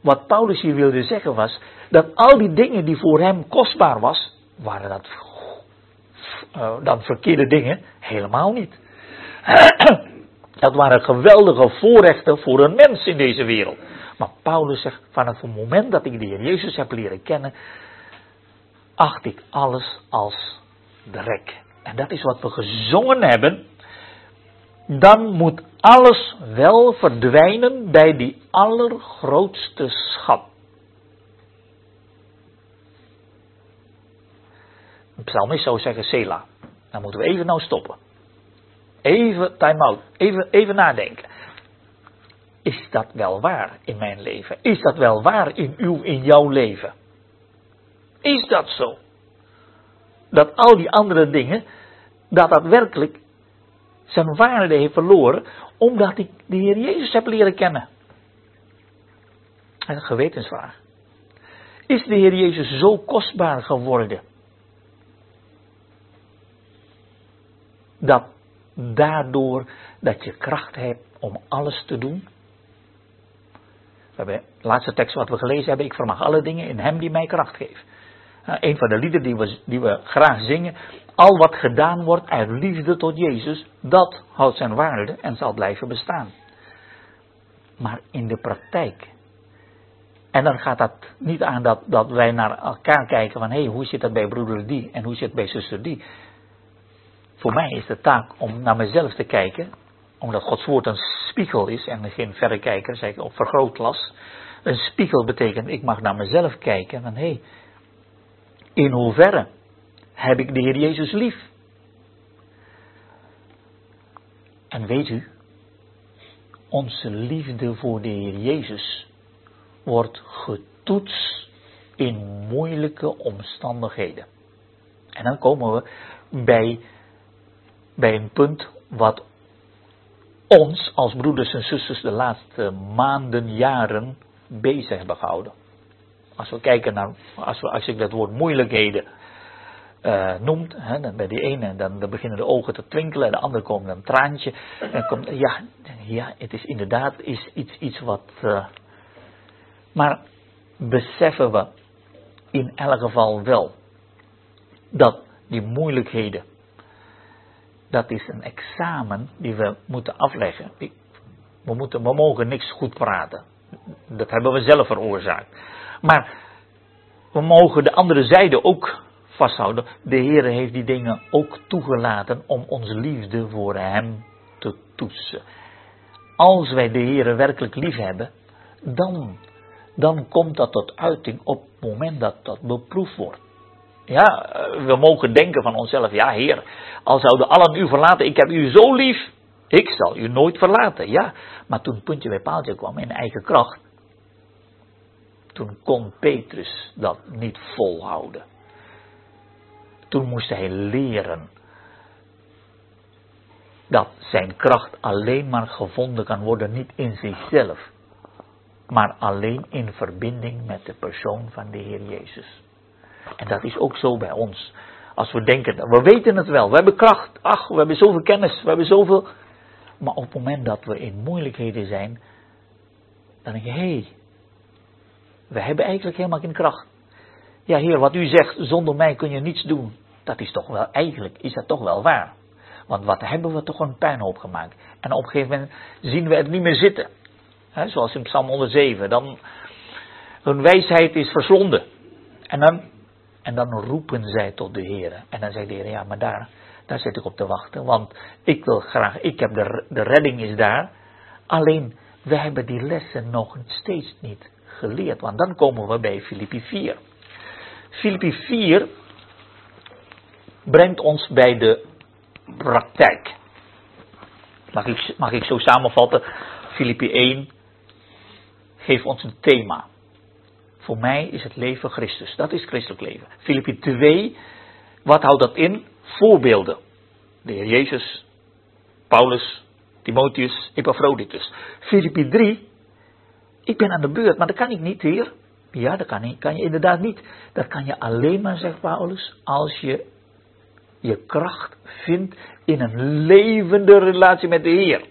Wat Paulus hier wilde zeggen was, dat al die dingen die voor hem kostbaar was, waren dat uh, dan verkeerde dingen? Helemaal niet. (clears throat) dat waren geweldige voorrechten voor een mens in deze wereld. Maar Paulus zegt, vanaf het moment dat ik de Heer Jezus heb leren kennen, acht ik alles als drek. En dat is wat we gezongen hebben dan moet alles wel verdwijnen bij die allergrootste schat. Een psalmist zou zeggen Sela. Dan moeten we even nou stoppen. Even time out. Even, even nadenken. Is dat wel waar in mijn leven? Is dat wel waar in uw, in jouw leven? Is dat zo? Dat al die andere dingen, dat dat werkelijk zijn waarde heeft verloren, omdat ik de Heer Jezus heb leren kennen. een gewetensvraag. Is de Heer Jezus zo kostbaar geworden? Dat daardoor dat je kracht hebt om alles te doen? We de laatste tekst wat we gelezen hebben, ik vermag alle dingen in hem die mij kracht geeft. Een van de liederen die we, die we graag zingen. Al wat gedaan wordt uit liefde tot Jezus, dat houdt zijn waarde en zal blijven bestaan. Maar in de praktijk. En dan gaat dat niet aan dat, dat wij naar elkaar kijken van hé, hey, hoe zit dat bij broeder die en hoe zit het bij zuster die. Voor mij is de taak om naar mezelf te kijken, omdat Gods woord een spiegel is en geen verrekijker, zeg ik op vergrootglas. Een spiegel betekent, ik mag naar mezelf kijken van hé, hey, in hoeverre heb ik de Heer Jezus lief? En weet u, onze liefde voor de Heer Jezus wordt getoetst in moeilijke omstandigheden. En dan komen we bij, bij een punt wat ons als broeders en zusters de laatste maanden, jaren bezig hebben gehouden. Als we kijken naar, als, we, als ik dat woord moeilijkheden uh, noemt, dan bij die ene dan, dan beginnen de ogen te twinkelen, en de andere komt een traantje. En komt, ja, ja, het is inderdaad is iets, iets wat. Uh, maar beseffen we in elk geval wel dat die moeilijkheden, dat is een examen die we moeten afleggen. We, moeten, we mogen niks goed praten. Dat hebben we zelf veroorzaakt. Maar we mogen de andere zijde ook vasthouden. De Heer heeft die dingen ook toegelaten om onze liefde voor Hem te toetsen. Als wij de Heer werkelijk lief hebben, dan, dan komt dat tot uiting op het moment dat dat beproefd wordt. Ja, we mogen denken van onszelf, ja Heer, al zouden allen u verlaten, ik heb u zo lief, ik zal u nooit verlaten. Ja, maar toen puntje bij paaltje kwam in eigen kracht, toen kon Petrus dat niet volhouden. Toen moest hij leren dat zijn kracht alleen maar gevonden kan worden, niet in zichzelf, maar alleen in verbinding met de persoon van de Heer Jezus. En dat is ook zo bij ons. Als we denken, we weten het wel, we hebben kracht, ach, we hebben zoveel kennis, we hebben zoveel. Maar op het moment dat we in moeilijkheden zijn, dan denk je, hé, hey, we hebben eigenlijk helemaal geen kracht. Ja, Heer, wat u zegt, zonder mij kun je niets doen. Dat is toch wel, eigenlijk is dat toch wel waar. Want wat hebben we toch een puinhoop gemaakt. En op een gegeven moment zien we het niet meer zitten. He, zoals in Psalm 107. Dan, hun wijsheid is verslonden. En dan, en dan roepen zij tot de Heer. En dan zegt de Heer, ja, maar daar, daar zit ik op te wachten. Want ik wil graag, ik heb de, de redding is daar. Alleen, we hebben die lessen nog steeds niet geleerd. Want dan komen we bij Filippi 4. Filippi 4 brengt ons bij de praktijk. Mag ik, mag ik zo samenvatten? Filippi 1 geeft ons een thema. Voor mij is het leven Christus. Dat is christelijk leven. Filippi 2, wat houdt dat in? Voorbeelden. De Heer Jezus, Paulus, Timotheus, Epaphroditus. Filippi 3, ik ben aan de beurt, maar dat kan ik niet, Heer. Ja, dat kan, niet, kan je inderdaad niet. Dat kan je alleen maar, zegt Paulus, als je je kracht vindt in een levende relatie met de Heer.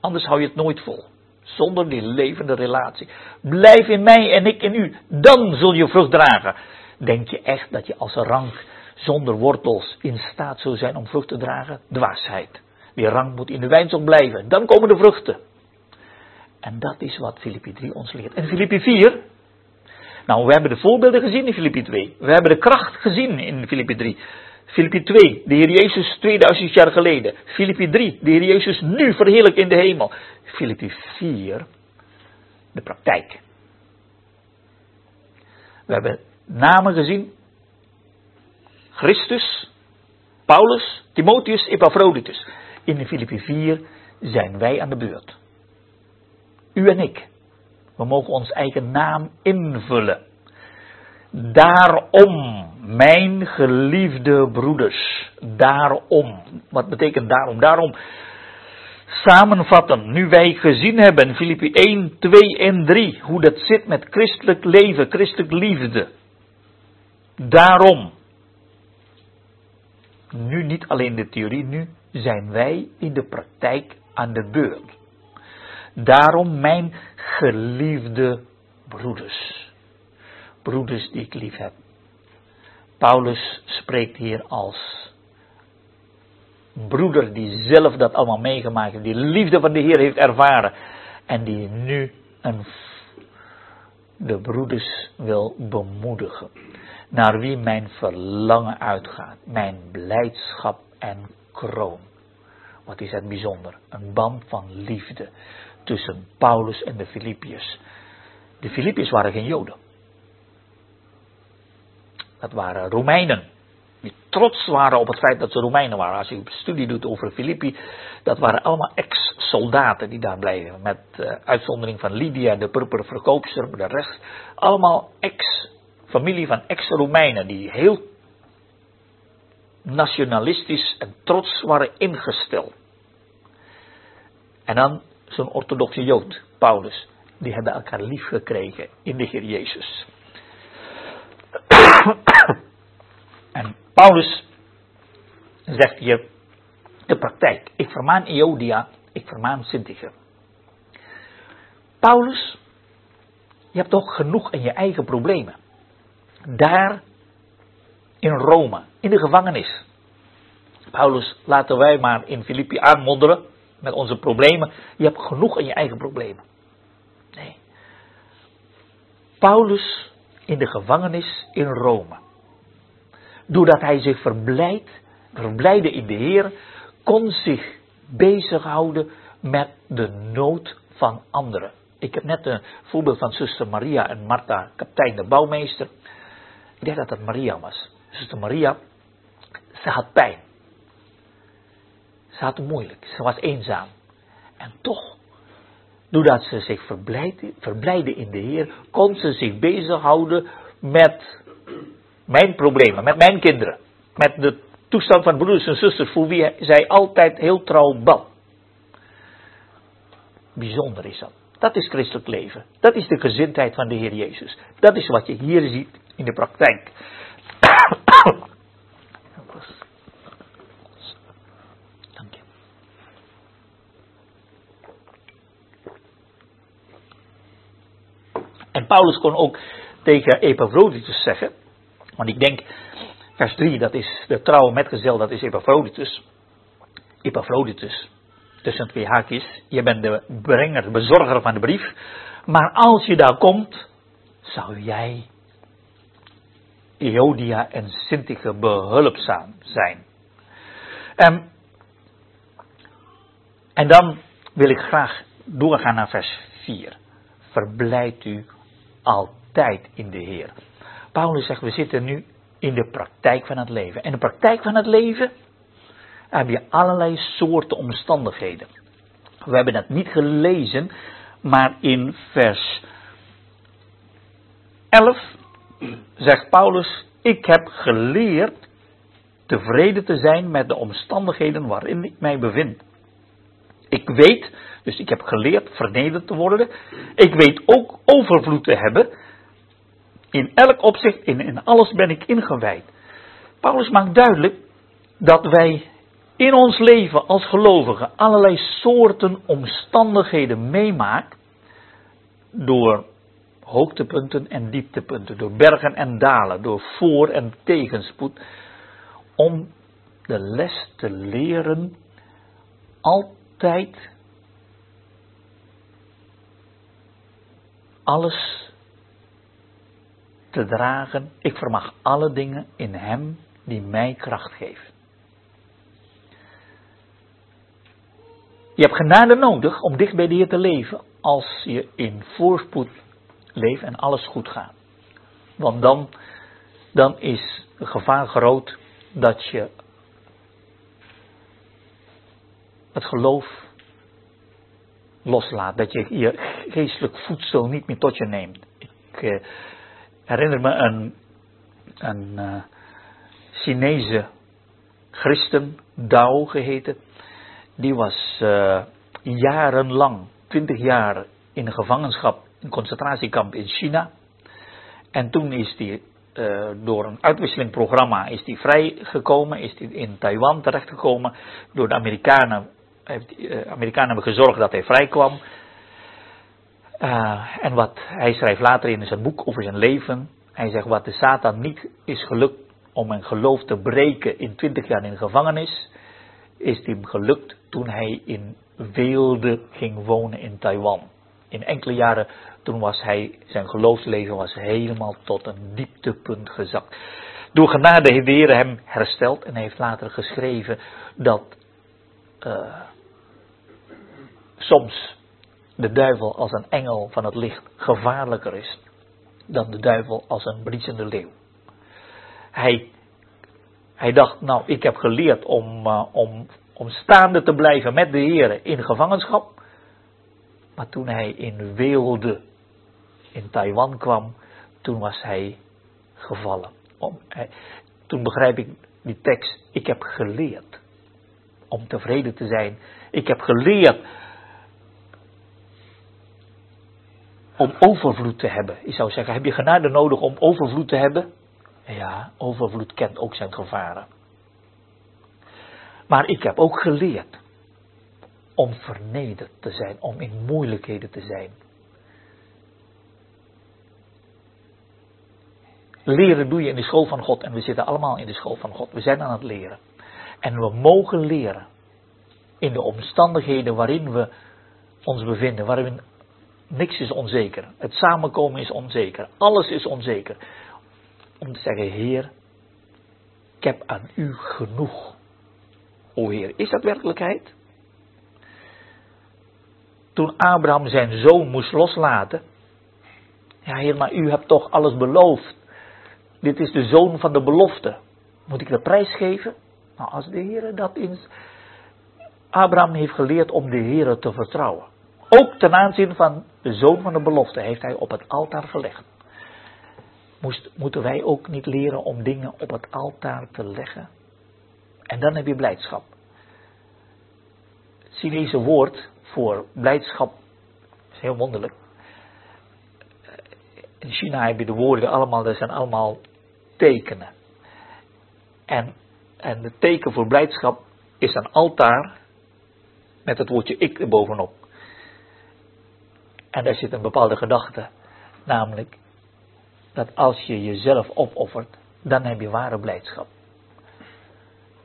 Anders hou je het nooit vol. Zonder die levende relatie. Blijf in mij en ik in u. Dan zul je vrucht dragen. Denk je echt dat je als een rank zonder wortels in staat zult zijn om vrucht te dragen? Dwaasheid. Die rank moet in de wijnstok blijven. Dan komen de vruchten. En dat is wat Filippi 3 ons leert. En Filippi 4. Nou, we hebben de voorbeelden gezien in Filippi 2. We hebben de kracht gezien in Filippi 3. Filippi 2, de Heer Jezus 2000 jaar geleden. Filippi 3, de Heer Jezus nu verheerlijk in de hemel. Filippi 4, de praktijk. We hebben namen gezien. Christus, Paulus, Timotheus, Epaphroditus. In Filippi 4 zijn wij aan de beurt. U en ik. We mogen ons eigen naam invullen. Daarom, mijn geliefde broeders, daarom. Wat betekent daarom? Daarom samenvatten, nu wij gezien hebben, Filippi 1, 2 en 3, hoe dat zit met christelijk leven, christelijk liefde. Daarom, nu niet alleen de theorie, nu zijn wij in de praktijk aan de beurt. Daarom, mijn geliefde broeders. broeders die ik lief heb. Paulus spreekt hier als broeder die zelf dat allemaal meegemaakt heeft, die liefde van de Heer heeft ervaren en die nu een, de broeders wil bemoedigen. Naar wie mijn verlangen uitgaat, mijn blijdschap en kroon. Wat is het bijzonder? Een band van liefde tussen Paulus en de Filippiërs. De Filippiërs waren geen Joden. Dat waren Romeinen. Die trots waren op het feit dat ze Romeinen waren. Als je een studie doet over Filippi, dat waren allemaal ex-soldaten die daar bleven. Met uh, uitzondering van Lydia, de purperen verkoopster, de rest. Allemaal ex-familie van ex-Romeinen die heel nationalistisch en trots waren ingesteld. En dan zo'n orthodoxe Jood, Paulus, die hebben elkaar lief gekregen in de Heer Jezus. (clears throat) en Paulus zegt hier de praktijk. Ik vermaan Eodia, ik vermaan Sintige. Paulus, je hebt toch genoeg in je eigen problemen. Daar in Rome, in de gevangenis. Paulus, laten wij maar in Filippi aanmodderen met onze problemen. Je hebt genoeg in je eigen problemen. Nee. Paulus in de gevangenis in Rome. Doordat hij zich verblijdt, verblijde in de Heer, kon zich bezighouden met de nood van anderen. Ik heb net een voorbeeld van zuster Maria en Martha, kapitein de bouwmeester. Ik denk dat dat Maria was. Zuster Maria, ze had pijn. Ze had het moeilijk. Ze was eenzaam. En toch, doordat ze zich verblijden in de Heer, kon ze zich bezighouden met mijn problemen, met mijn kinderen. Met de toestand van broeders en zusters voor wie zij altijd heel trouw bad. Bijzonder is dat. Dat is christelijk leven. Dat is de gezindheid van de Heer Jezus. Dat is wat je hier ziet in de praktijk. En Paulus kon ook tegen Epaphroditus zeggen, want ik denk, vers 3, dat is de trouwe metgezel, dat is Epaphroditus. Epaphroditus, tussen twee haakjes, je bent de brenger, de bezorger van de brief, maar als je daar komt, zou jij Eodia en Sintige behulpzaam zijn. Um, en dan wil ik graag doorgaan naar vers 4. Verblijd u altijd in de Heer. Paulus zegt, we zitten nu in de praktijk van het leven. En de praktijk van het leven heb je allerlei soorten omstandigheden. We hebben dat niet gelezen, maar in vers 11 zegt Paulus, ik heb geleerd tevreden te zijn met de omstandigheden waarin ik mij bevind. Ik weet dus ik heb geleerd vernederd te worden. Ik weet ook overvloed te hebben. In elk opzicht, in, in alles ben ik ingewijd. Paulus maakt duidelijk dat wij in ons leven als gelovigen allerlei soorten omstandigheden meemaken. Door hoogtepunten en dieptepunten, door bergen en dalen, door voor- en tegenspoed. Om de les te leren altijd alles te dragen. Ik vermag alle dingen in Hem die mij kracht geeft. Je hebt genade nodig om dicht bij de Heer te leven als je in voorspoed leeft en alles goed gaat. Want dan, dan is het gevaar groot dat je het geloof loslaat. Dat je je geestelijk voedsel niet meer tot je neemt. Ik eh, herinner me een, een uh, Chinese christen, Dao geheten. Die was uh, jarenlang, twintig jaar, in gevangenschap, in concentratiekamp in China. En toen is hij door een uitwisselingprogramma is die vrijgekomen, is hij in Taiwan terechtgekomen. Door de Amerikanen heeft, uh, Amerikanen hebben gezorgd dat hij vrijkwam. Uh, en wat hij schrijft later in zijn boek over zijn leven. Hij zegt wat de Satan niet is gelukt om een geloof te breken in twintig jaar in de gevangenis, is hem gelukt toen hij in Weelde ging wonen in Taiwan. In enkele jaren toen was hij, zijn geloofsleven was helemaal tot een dieptepunt gezakt. Door genade heeft de hem hersteld en hij heeft later geschreven dat uh, soms de duivel als een engel van het licht gevaarlijker is dan de duivel als een briesende leeuw. Hij, hij dacht, nou, ik heb geleerd om, uh, om, om staande te blijven met de Heer in gevangenschap. Maar toen hij in Weelde in Taiwan kwam, toen was hij gevallen. Toen begrijp ik die tekst, ik heb geleerd om tevreden te zijn. Ik heb geleerd om overvloed te hebben. Je zou zeggen, heb je genade nodig om overvloed te hebben? Ja, overvloed kent ook zijn gevaren. Maar ik heb ook geleerd om vernederd te zijn, om in moeilijkheden te zijn. Leren doe je in de school van God en we zitten allemaal in de school van God. We zijn aan het leren. En we mogen leren in de omstandigheden waarin we ons bevinden, waarin niks is onzeker. Het samenkomen is onzeker. Alles is onzeker. Om te zeggen, Heer, ik heb aan u genoeg. O Heer, is dat werkelijkheid? Toen Abraham zijn zoon moest loslaten. Ja, Heer, maar u hebt toch alles beloofd. Dit is de zoon van de belofte. Moet ik de prijs geven? Nou, als de Heer dat in. Abraham heeft geleerd om de Heer te vertrouwen. Ook ten aanzien van de zoon van de belofte heeft hij op het altaar gelegd. Moest, moeten wij ook niet leren om dingen op het altaar te leggen? En dan heb je blijdschap. Het Chinese woord voor blijdschap is heel wonderlijk. In China heb je de woorden allemaal, dat zijn allemaal tekenen. En, en het teken voor blijdschap is een altaar met het woordje ik erbovenop. En daar zit een bepaalde gedachte, namelijk dat als je jezelf opoffert, dan heb je ware blijdschap.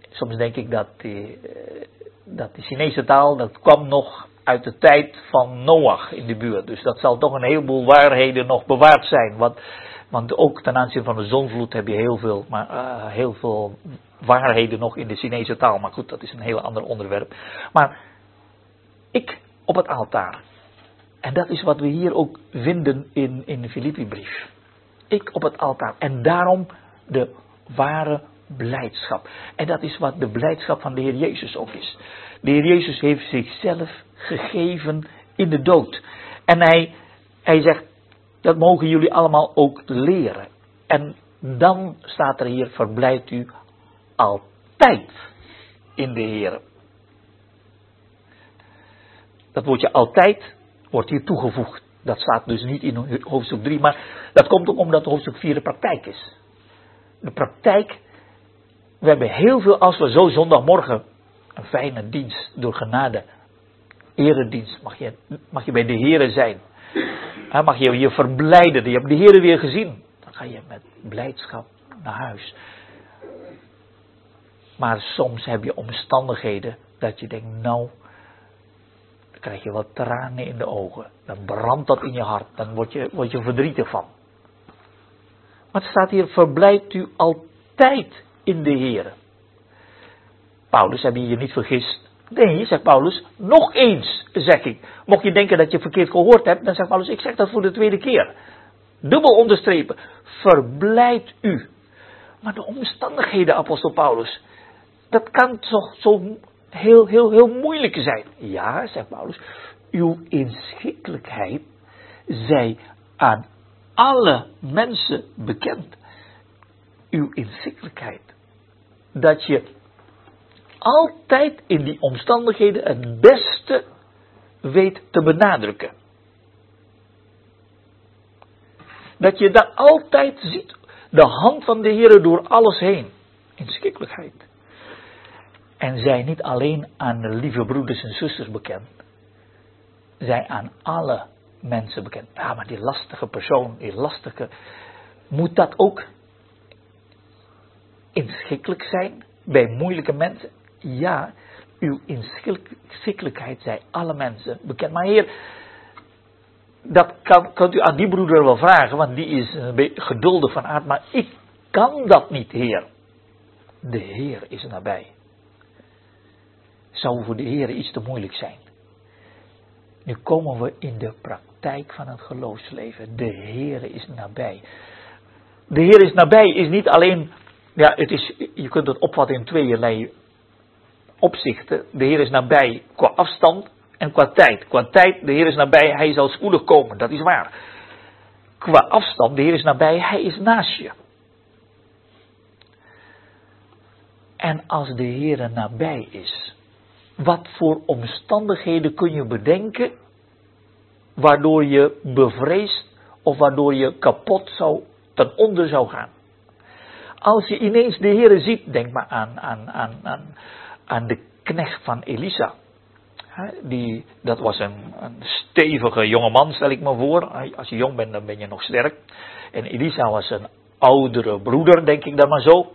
Soms denk ik dat die, eh, dat die Chinese taal, dat kwam nog uit de tijd van Noach in de buurt. Dus dat zal toch een heleboel waarheden nog bewaard zijn. Want, want ook ten aanzien van de zonvloed heb je heel veel, maar, uh, heel veel waarheden nog in de Chinese taal. Maar goed, dat is een heel ander onderwerp. Maar ik op het altaar. En dat is wat we hier ook vinden in, in de Filippi-brief. Ik op het altaar. En daarom de ware blijdschap. En dat is wat de blijdschap van de Heer Jezus ook is. De Heer Jezus heeft zichzelf gegeven in de dood. En hij, hij zegt, dat mogen jullie allemaal ook leren. En dan staat er hier, verblijft u altijd in de Heer. Dat woordje altijd wordt hier toegevoegd. Dat staat dus niet in hoofdstuk 3, maar dat komt ook omdat hoofdstuk 4 de praktijk is. De praktijk, we hebben heel veel, als we zo zondagmorgen een fijne dienst door genade, eredienst, mag je, mag je bij de Here zijn. Mag je je verblijden, je hebt de Here weer gezien. Dan ga je met blijdschap naar huis. Maar soms heb je omstandigheden dat je denkt, nou, krijg je wat tranen in de ogen. Dan brandt dat in je hart. Dan word je, word je verdrietig van. Maar het staat hier, verblijft u altijd in de Heer. Paulus, heb je je niet vergist? Nee, zegt Paulus, nog eens, zeg ik. Mocht je denken dat je verkeerd gehoord hebt, dan zegt Paulus, ik zeg dat voor de tweede keer. Dubbel onderstrepen, verblijft u. Maar de omstandigheden, apostel Paulus, dat kan toch zo heel, heel, heel moeilijk zijn. Ja, zegt Paulus, uw inschikkelijkheid zij aan alle mensen bekend. Uw inschikkelijkheid. Dat je altijd in die omstandigheden het beste weet te benadrukken. Dat je daar altijd ziet de hand van de Heer door alles heen. Inschikkelijkheid. En zij niet alleen aan de lieve broeders en zusters bekend. Zij aan alle mensen bekend. Ja, maar die lastige persoon, die lastige. Moet dat ook inschikkelijk zijn bij moeilijke mensen? Ja, uw inschikkelijkheid zijn alle mensen bekend. Maar Heer, dat kan, kunt u aan die broeder wel vragen, want die is een geduldig van aard. Maar ik kan dat niet, Heer. De Heer is nabij. Zou voor de Heer iets te moeilijk zijn? Nu komen we in de praktijk van het geloofsleven. De Heer is nabij. De Heer is nabij is niet alleen, ja, het is, je kunt het opvatten in tweeërlei opzichten. De Heer is nabij qua afstand en qua tijd. Qua tijd, de Heer is nabij, Hij zal spoedig komen, dat is waar. Qua afstand, de Heer is nabij, Hij is naast je. En als de Heer nabij is, wat voor omstandigheden kun je bedenken waardoor je bevreesd of waardoor je kapot zou, ten onder zou gaan? Als je ineens de Heer ziet, denk maar aan, aan, aan, aan, aan de knecht van Elisa. Die, dat was een, een stevige jonge man, stel ik me voor. Als je jong bent, dan ben je nog sterk. En Elisa was een oudere broeder, denk ik dan maar zo.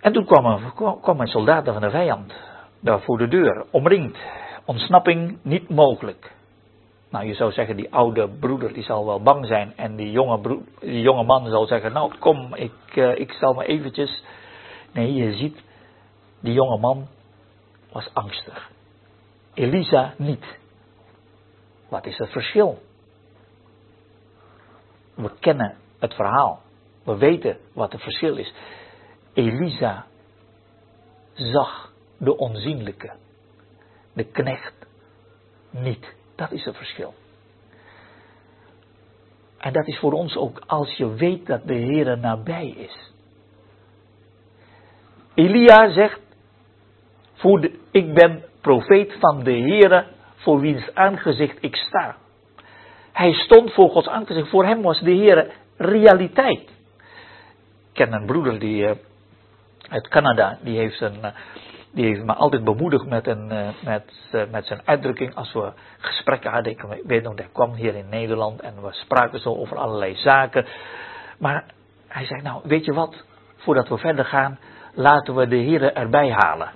En toen kwam een, kwam een soldaat van de vijand daar voor de deur, omringd. Ontsnapping niet mogelijk. Nou, je zou zeggen, die oude broeder die zal wel bang zijn. En die jonge, die jonge man zal zeggen, nou kom, ik, uh, ik zal me eventjes... Nee, je ziet, die jonge man was angstig. Elisa niet. Wat is het verschil? We kennen het verhaal. We weten wat het verschil is. Elisa zag de onzienlijke, de knecht niet. Dat is het verschil. En dat is voor ons ook als je weet dat de Heer nabij is. Elia zegt, voor ik ben profeet van de Heer voor wiens aangezicht ik sta. Hij stond voor Gods aangezicht. Voor hem was de Heer realiteit. Ik ken een broeder die eh, uit Canada, die heeft, een, eh, die heeft me altijd bemoedigd met, een, eh, met, met zijn uitdrukking als we gesprekken hadden. Ik weet nog, hij kwam hier in Nederland en we spraken zo over allerlei zaken. Maar hij zei, nou weet je wat, voordat we verder gaan, laten we de Heer erbij halen.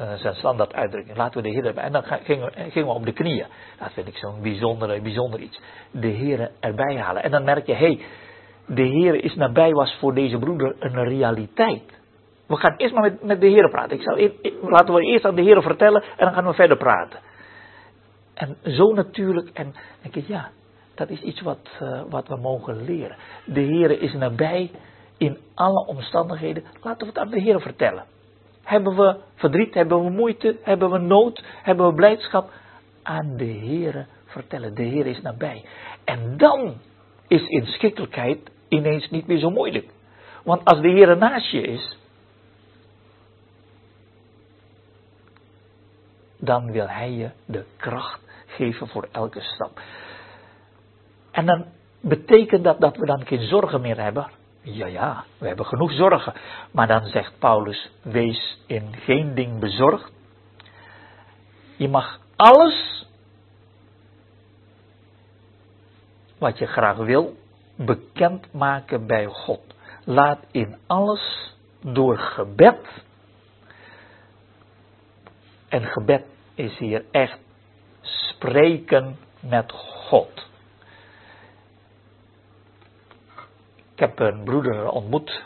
Uh, zijn standaard uitdrukking. Laten we de Heer erbij. En dan gingen we, gingen op de knieën. Dat vind ik zo'n bijzonder, bijzonder iets. De Heer erbij halen. En dan merk je, hé, hey, de Heer is nabij was voor deze broeder een realiteit. We gaan eerst maar met, met de Heer praten. Ik zou, laten we eerst aan de Heer vertellen en dan gaan we verder praten. En zo natuurlijk, en denk ik, ja, dat is iets wat, uh, wat we mogen leren. De Heer is nabij in alle omstandigheden. Laten we het aan de Heer vertellen. Hebben we verdriet, hebben we moeite, hebben we nood, hebben we blijdschap? Aan de Heer vertellen. De Heer is nabij. En dan is inschikkelijkheid ineens niet meer zo moeilijk. Want als de Heer naast je is, dan wil Hij je de kracht geven voor elke stap. En dan betekent dat dat we dan geen zorgen meer hebben. Ja, ja, we hebben genoeg zorgen. Maar dan zegt Paulus, wees in geen ding bezorgd. Je mag alles wat je graag wil bekendmaken bij God. Laat in alles door gebed. En gebed is hier echt spreken met God. Ik heb een broeder ontmoet,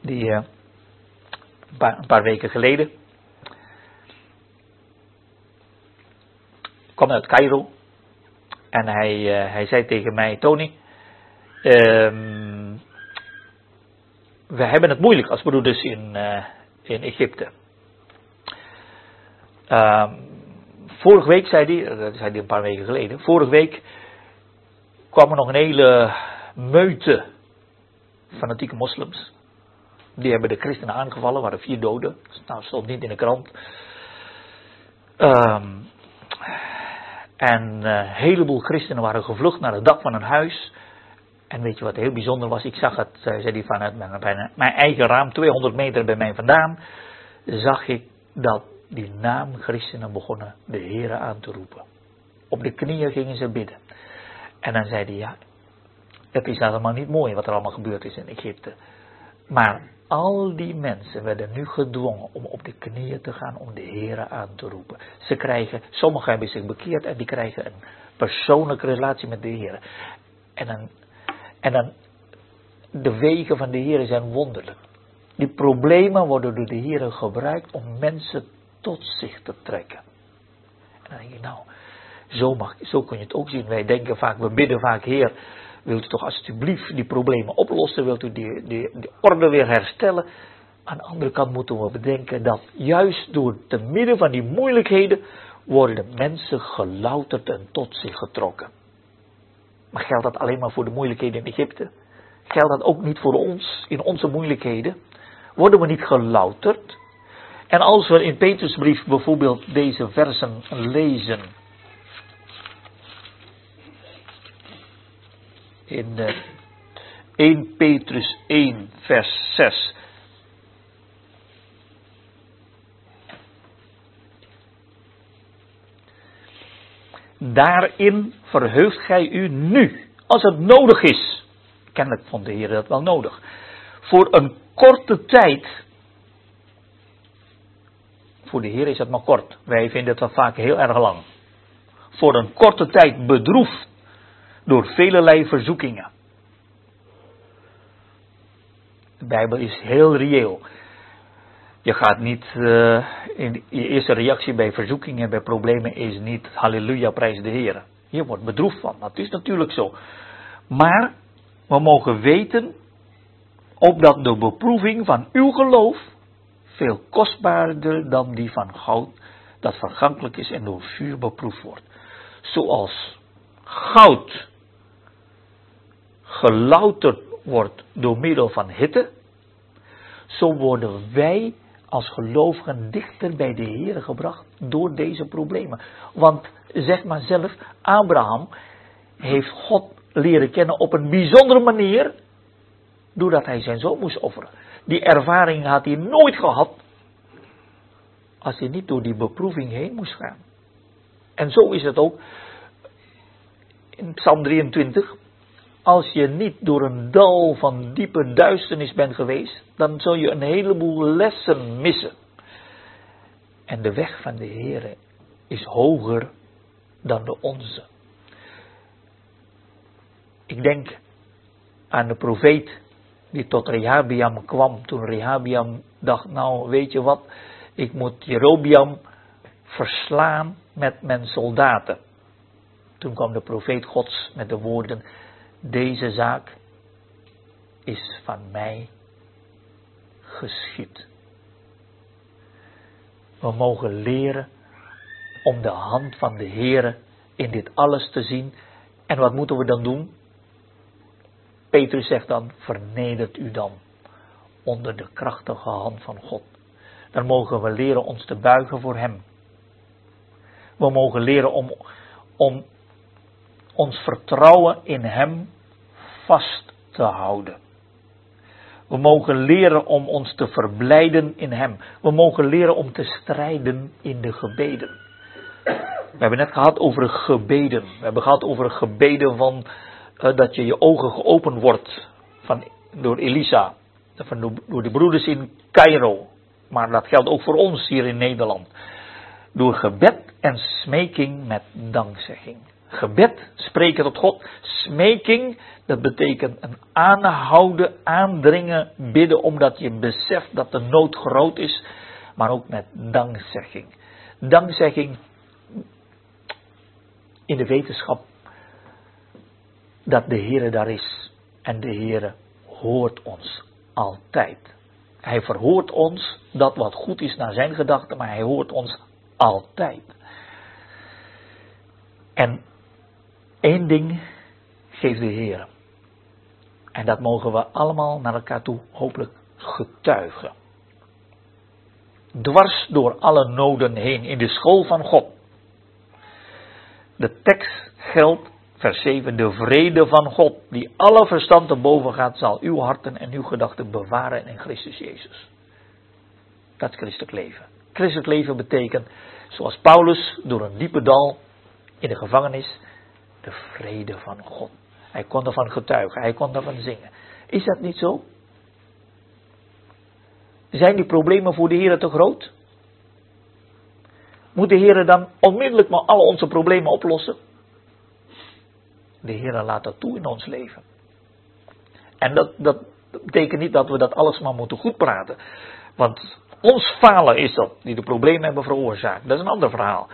die uh, een, paar, weken geleden kwam uit Cairo en hij, uh, hij zei tegen mij, Tony, um, we hebben het moeilijk als broeders in, uh, in Egypte. Um, vorige week zei hij, dat zei hij een paar weken geleden, vorige week kwam er nog een hele meute fanatieke moslims. Die hebben de christenen aangevallen, waren vier doden. Nou, stond niet in de krant. Um, en een uh, heleboel christenen waren gevlucht naar het dak van een huis. En weet je wat heel bijzonder was? Ik zag het, uh, zei hij, vanuit mijn, mijn eigen raam, 200 meter bij mij vandaan. Zag ik dat die naam christenen begonnen de Heren aan te roepen. Op de knieën gingen ze bidden. En dan zei hij, ja, Het is helemaal niet mooi wat er allemaal gebeurd is in Egypte. Maar al die mensen werden nu gedwongen om op de knieën te gaan om de Heeren aan te roepen. Ze krijgen, sommigen hebben zich bekeerd en die krijgen een persoonlijke relatie met de Heer. En dan, en dan, de wegen van de Heer zijn wonderlijk. Die problemen worden door de Heer gebruikt om mensen tot zich te trekken. En dan denk je, nou, zo, mag, zo kun je het ook zien. Wij denken vaak, we bidden vaak, Heer, wilt u toch alsjeblieft die problemen oplossen? Wilt u die, die, die orde weer herstellen? Aan de andere kant moeten we bedenken dat juist door te midden van die moeilijkheden worden mensen gelouterd en tot zich getrokken. Maar geldt dat alleen maar voor de moeilijkheden in Egypte? Geldt dat ook niet voor ons, in onze moeilijkheden? Worden we niet gelouterd? En als we in Petrusbrief bijvoorbeeld deze versen lezen. In 1 eh, Petrus 1, vers 6. Daarin verheugt gij u nu, als het nodig is. Kennelijk vond de Heer dat wel nodig. Voor een korte tijd. Voor de Heer is het maar kort. Wij vinden wel vaak heel erg lang. Voor een korte tijd bedroefd door velelei verzoekingen. De Bijbel is heel reëel. Je gaat niet, uh, in je eerste reactie bij verzoekingen, bij problemen is niet halleluja, prijs de Heer. Je wordt bedroefd van, dat is natuurlijk zo. Maar we mogen weten, opdat de beproeving van uw geloof veel kostbaarder dan die van goud, dat vergankelijk is en door vuur beproefd wordt. Zoals goud gelouterd wordt door middel van hitte, zo worden wij als gelovigen dichter bij de Heer gebracht door deze problemen. Want zeg maar zelf, Abraham heeft God leren kennen op een bijzondere manier, doordat hij zijn zoon moest offeren. Die ervaring had hij nooit gehad als hij niet door die beproeving heen moest gaan. En zo is het ook in Psalm 23. Als je niet door een dal van diepe duisternis bent geweest, dan zul je een heleboel lessen missen. En de weg van de Heer is hoger dan de onze. Ik denk aan de profeet die tot Rehabiam kwam. Toen Rehabiam dacht, nou weet je wat, ik moet Jerobiam verslaan met mijn soldaten. Toen kwam de profeet Gods met de woorden, deze zaak is van mij geschied. We mogen leren om de hand van de Heere in dit alles te zien. En wat moeten we dan doen? Petrus zegt dan, vernedert u dan onder de krachtige hand van God. Dan mogen we leren ons te buigen voor Hem. We mogen leren om, om ons vertrouwen in Hem vast te houden. We mogen leren om ons te verblijden in Hem. We mogen leren om te strijden in de gebeden. We hebben net gehad over gebeden. We hebben gehad over gebeden van uh, dat je je ogen geopend wordt van, door Elisa. Van, door de broeders in Cairo. Maar dat geldt ook voor ons hier in Nederland. Door gebed en smeking met dankzegging. Gebed, spreken tot God. Smeking, dat betekent een aanhouden, aandringen, bidden omdat je beseft dat de nood groot is. Maar ook met dankzegging. Dankzegging in de wetenschap dat de Heere daar is. En de Heere hoort ons altijd. Hij verhoort ons dat wat goed is naar zijn gedachten, maar hij hoort ons altijd. En één ding geeft de Heer. En dat mogen we allemaal naar elkaar toe hopelijk getuigen. Dwars door alle noden heen in de school van God. De tekst geldt, vers 7, de vrede van God, die alle verstand te boven gaat, zal uw harten en uw gedachten bewaren in Christus Jezus. Dat is christelijk leven. Christelijk leven betekent, zoals Paulus door een diepe dal in de gevangenis, de vrede van God. Hij kon ervan getuigen, hij kon ervan zingen. Is dat niet zo? Zijn die problemen voor de Heer te groot? Moet de Heer dan onmiddellijk maar alle onze problemen oplossen? De Heer laat dat toe in ons leven. En dat, dat betekent niet dat we dat alles maar moeten goed praten. Want ons falen is dat, die de problemen hebben veroorzaakt. Dat is een ander verhaal.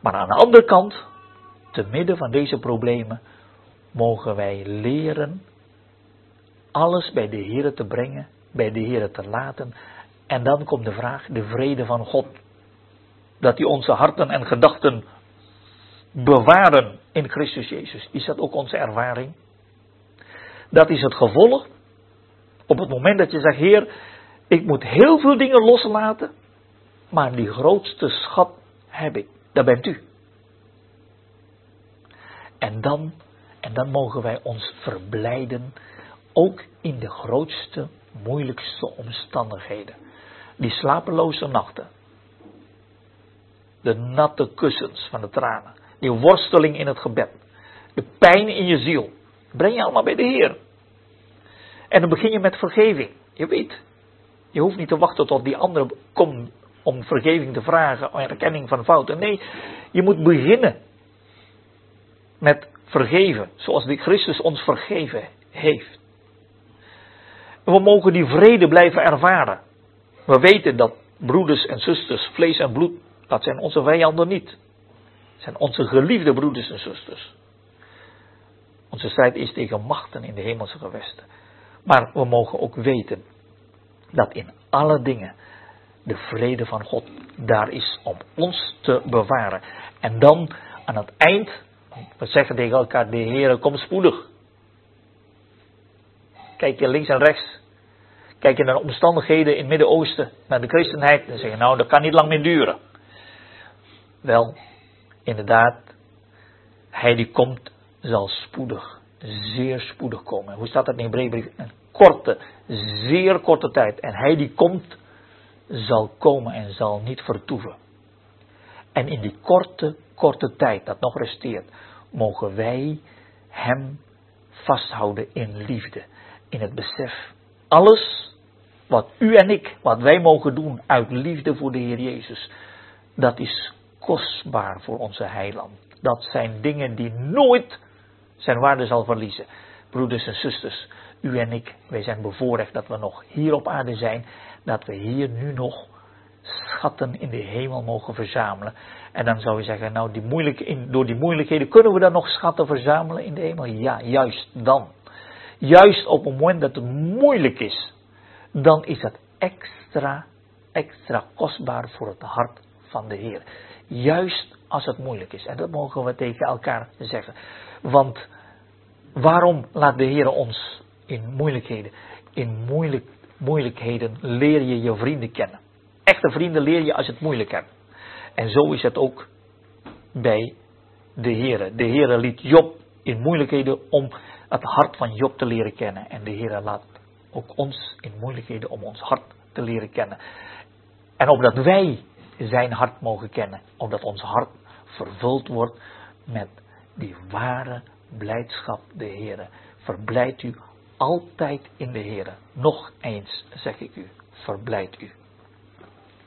Maar aan de andere kant, te midden van deze problemen, mogen wij leren alles bij de Heer te brengen, bij de Heer te laten. En dan komt de vraag, de vrede van God. Dat hij onze harten en gedachten bewaren in Christus Jezus. Is dat ook onze ervaring? Dat is het gevolg. Op het moment dat je zegt, Heer, ik moet heel veel dingen loslaten, maar die grootste schat heb ik. Dat bent u. En dan, en dan mogen wij ons verblijden, ook in de grootste, moeilijkste omstandigheden. Die slapeloze nachten. De natte kussens van de tranen. Die worsteling in het gebed. De pijn in je ziel. Breng je allemaal bij de Heer. En dan begin je met vergeving. Je weet, je hoeft niet te wachten tot die andere komt om vergeving te vragen, om erkenning van fouten. Nee, je moet beginnen met vergeven, zoals die Christus ons vergeven heeft. we mogen die vrede blijven ervaren. We weten dat broeders en zusters, vlees en bloed, dat zijn onze vijanden niet. Zijn onze geliefde broeders en zusters. Onze strijd is tegen machten in de hemelse gewesten. Maar we mogen ook weten dat in alle dingen de vrede van God daar is om ons te bewaren. En dan aan het eind, we zeggen tegen elkaar, de Heer komt spoedig. Kijk je links en rechts. Kijk je naar de omstandigheden in het Midden-Oosten, naar de christenheid, dan zeg je nou, dat kan niet lang meer duren. Wel, inderdaad, hij die komt zal spoedig, zeer spoedig komen. Hoe staat dat in Hebreeënbrief? Een korte, zeer korte tijd. En hij die komt, zal komen en zal niet vertoeven. En in die korte, korte tijd dat nog resteert, mogen wij hem vasthouden in liefde. In het besef. Alles wat u en ik, wat wij mogen doen uit liefde voor de Heer Jezus, dat is kostbaar voor onze heiland. Dat zijn dingen die nooit zijn waarde zal verliezen. Broeders en zusters, u en ik, wij zijn bevoorrecht dat we nog hier op aarde zijn, dat we hier nu nog schatten in de hemel mogen verzamelen. En dan zou je zeggen, nou, die moeilijke, door die moeilijkheden kunnen we dan nog schatten verzamelen in de hemel? Ja, juist dan. Juist op het moment dat het moeilijk is, dan is het extra, extra kostbaar voor het hart van de Heer. Juist als het moeilijk is. En dat mogen we tegen elkaar zeggen. Want waarom laat de Heer ons in moeilijkheden? In moeilijk, moeilijkheden leer je je vrienden kennen. Echte vrienden leer je als je het moeilijk hebt. En zo is het ook bij de Heer. De Heer liet Job in moeilijkheden om het hart van Job te leren kennen. En de Heer laat ook ons in moeilijkheden om ons hart te leren kennen. En opdat wij zijn hart mogen kennen. Opdat ons hart vervuld wordt met die ware blijdschap, de Heer. Verblijd u altijd in de Heer. Nog eens zeg ik u, verblijd u.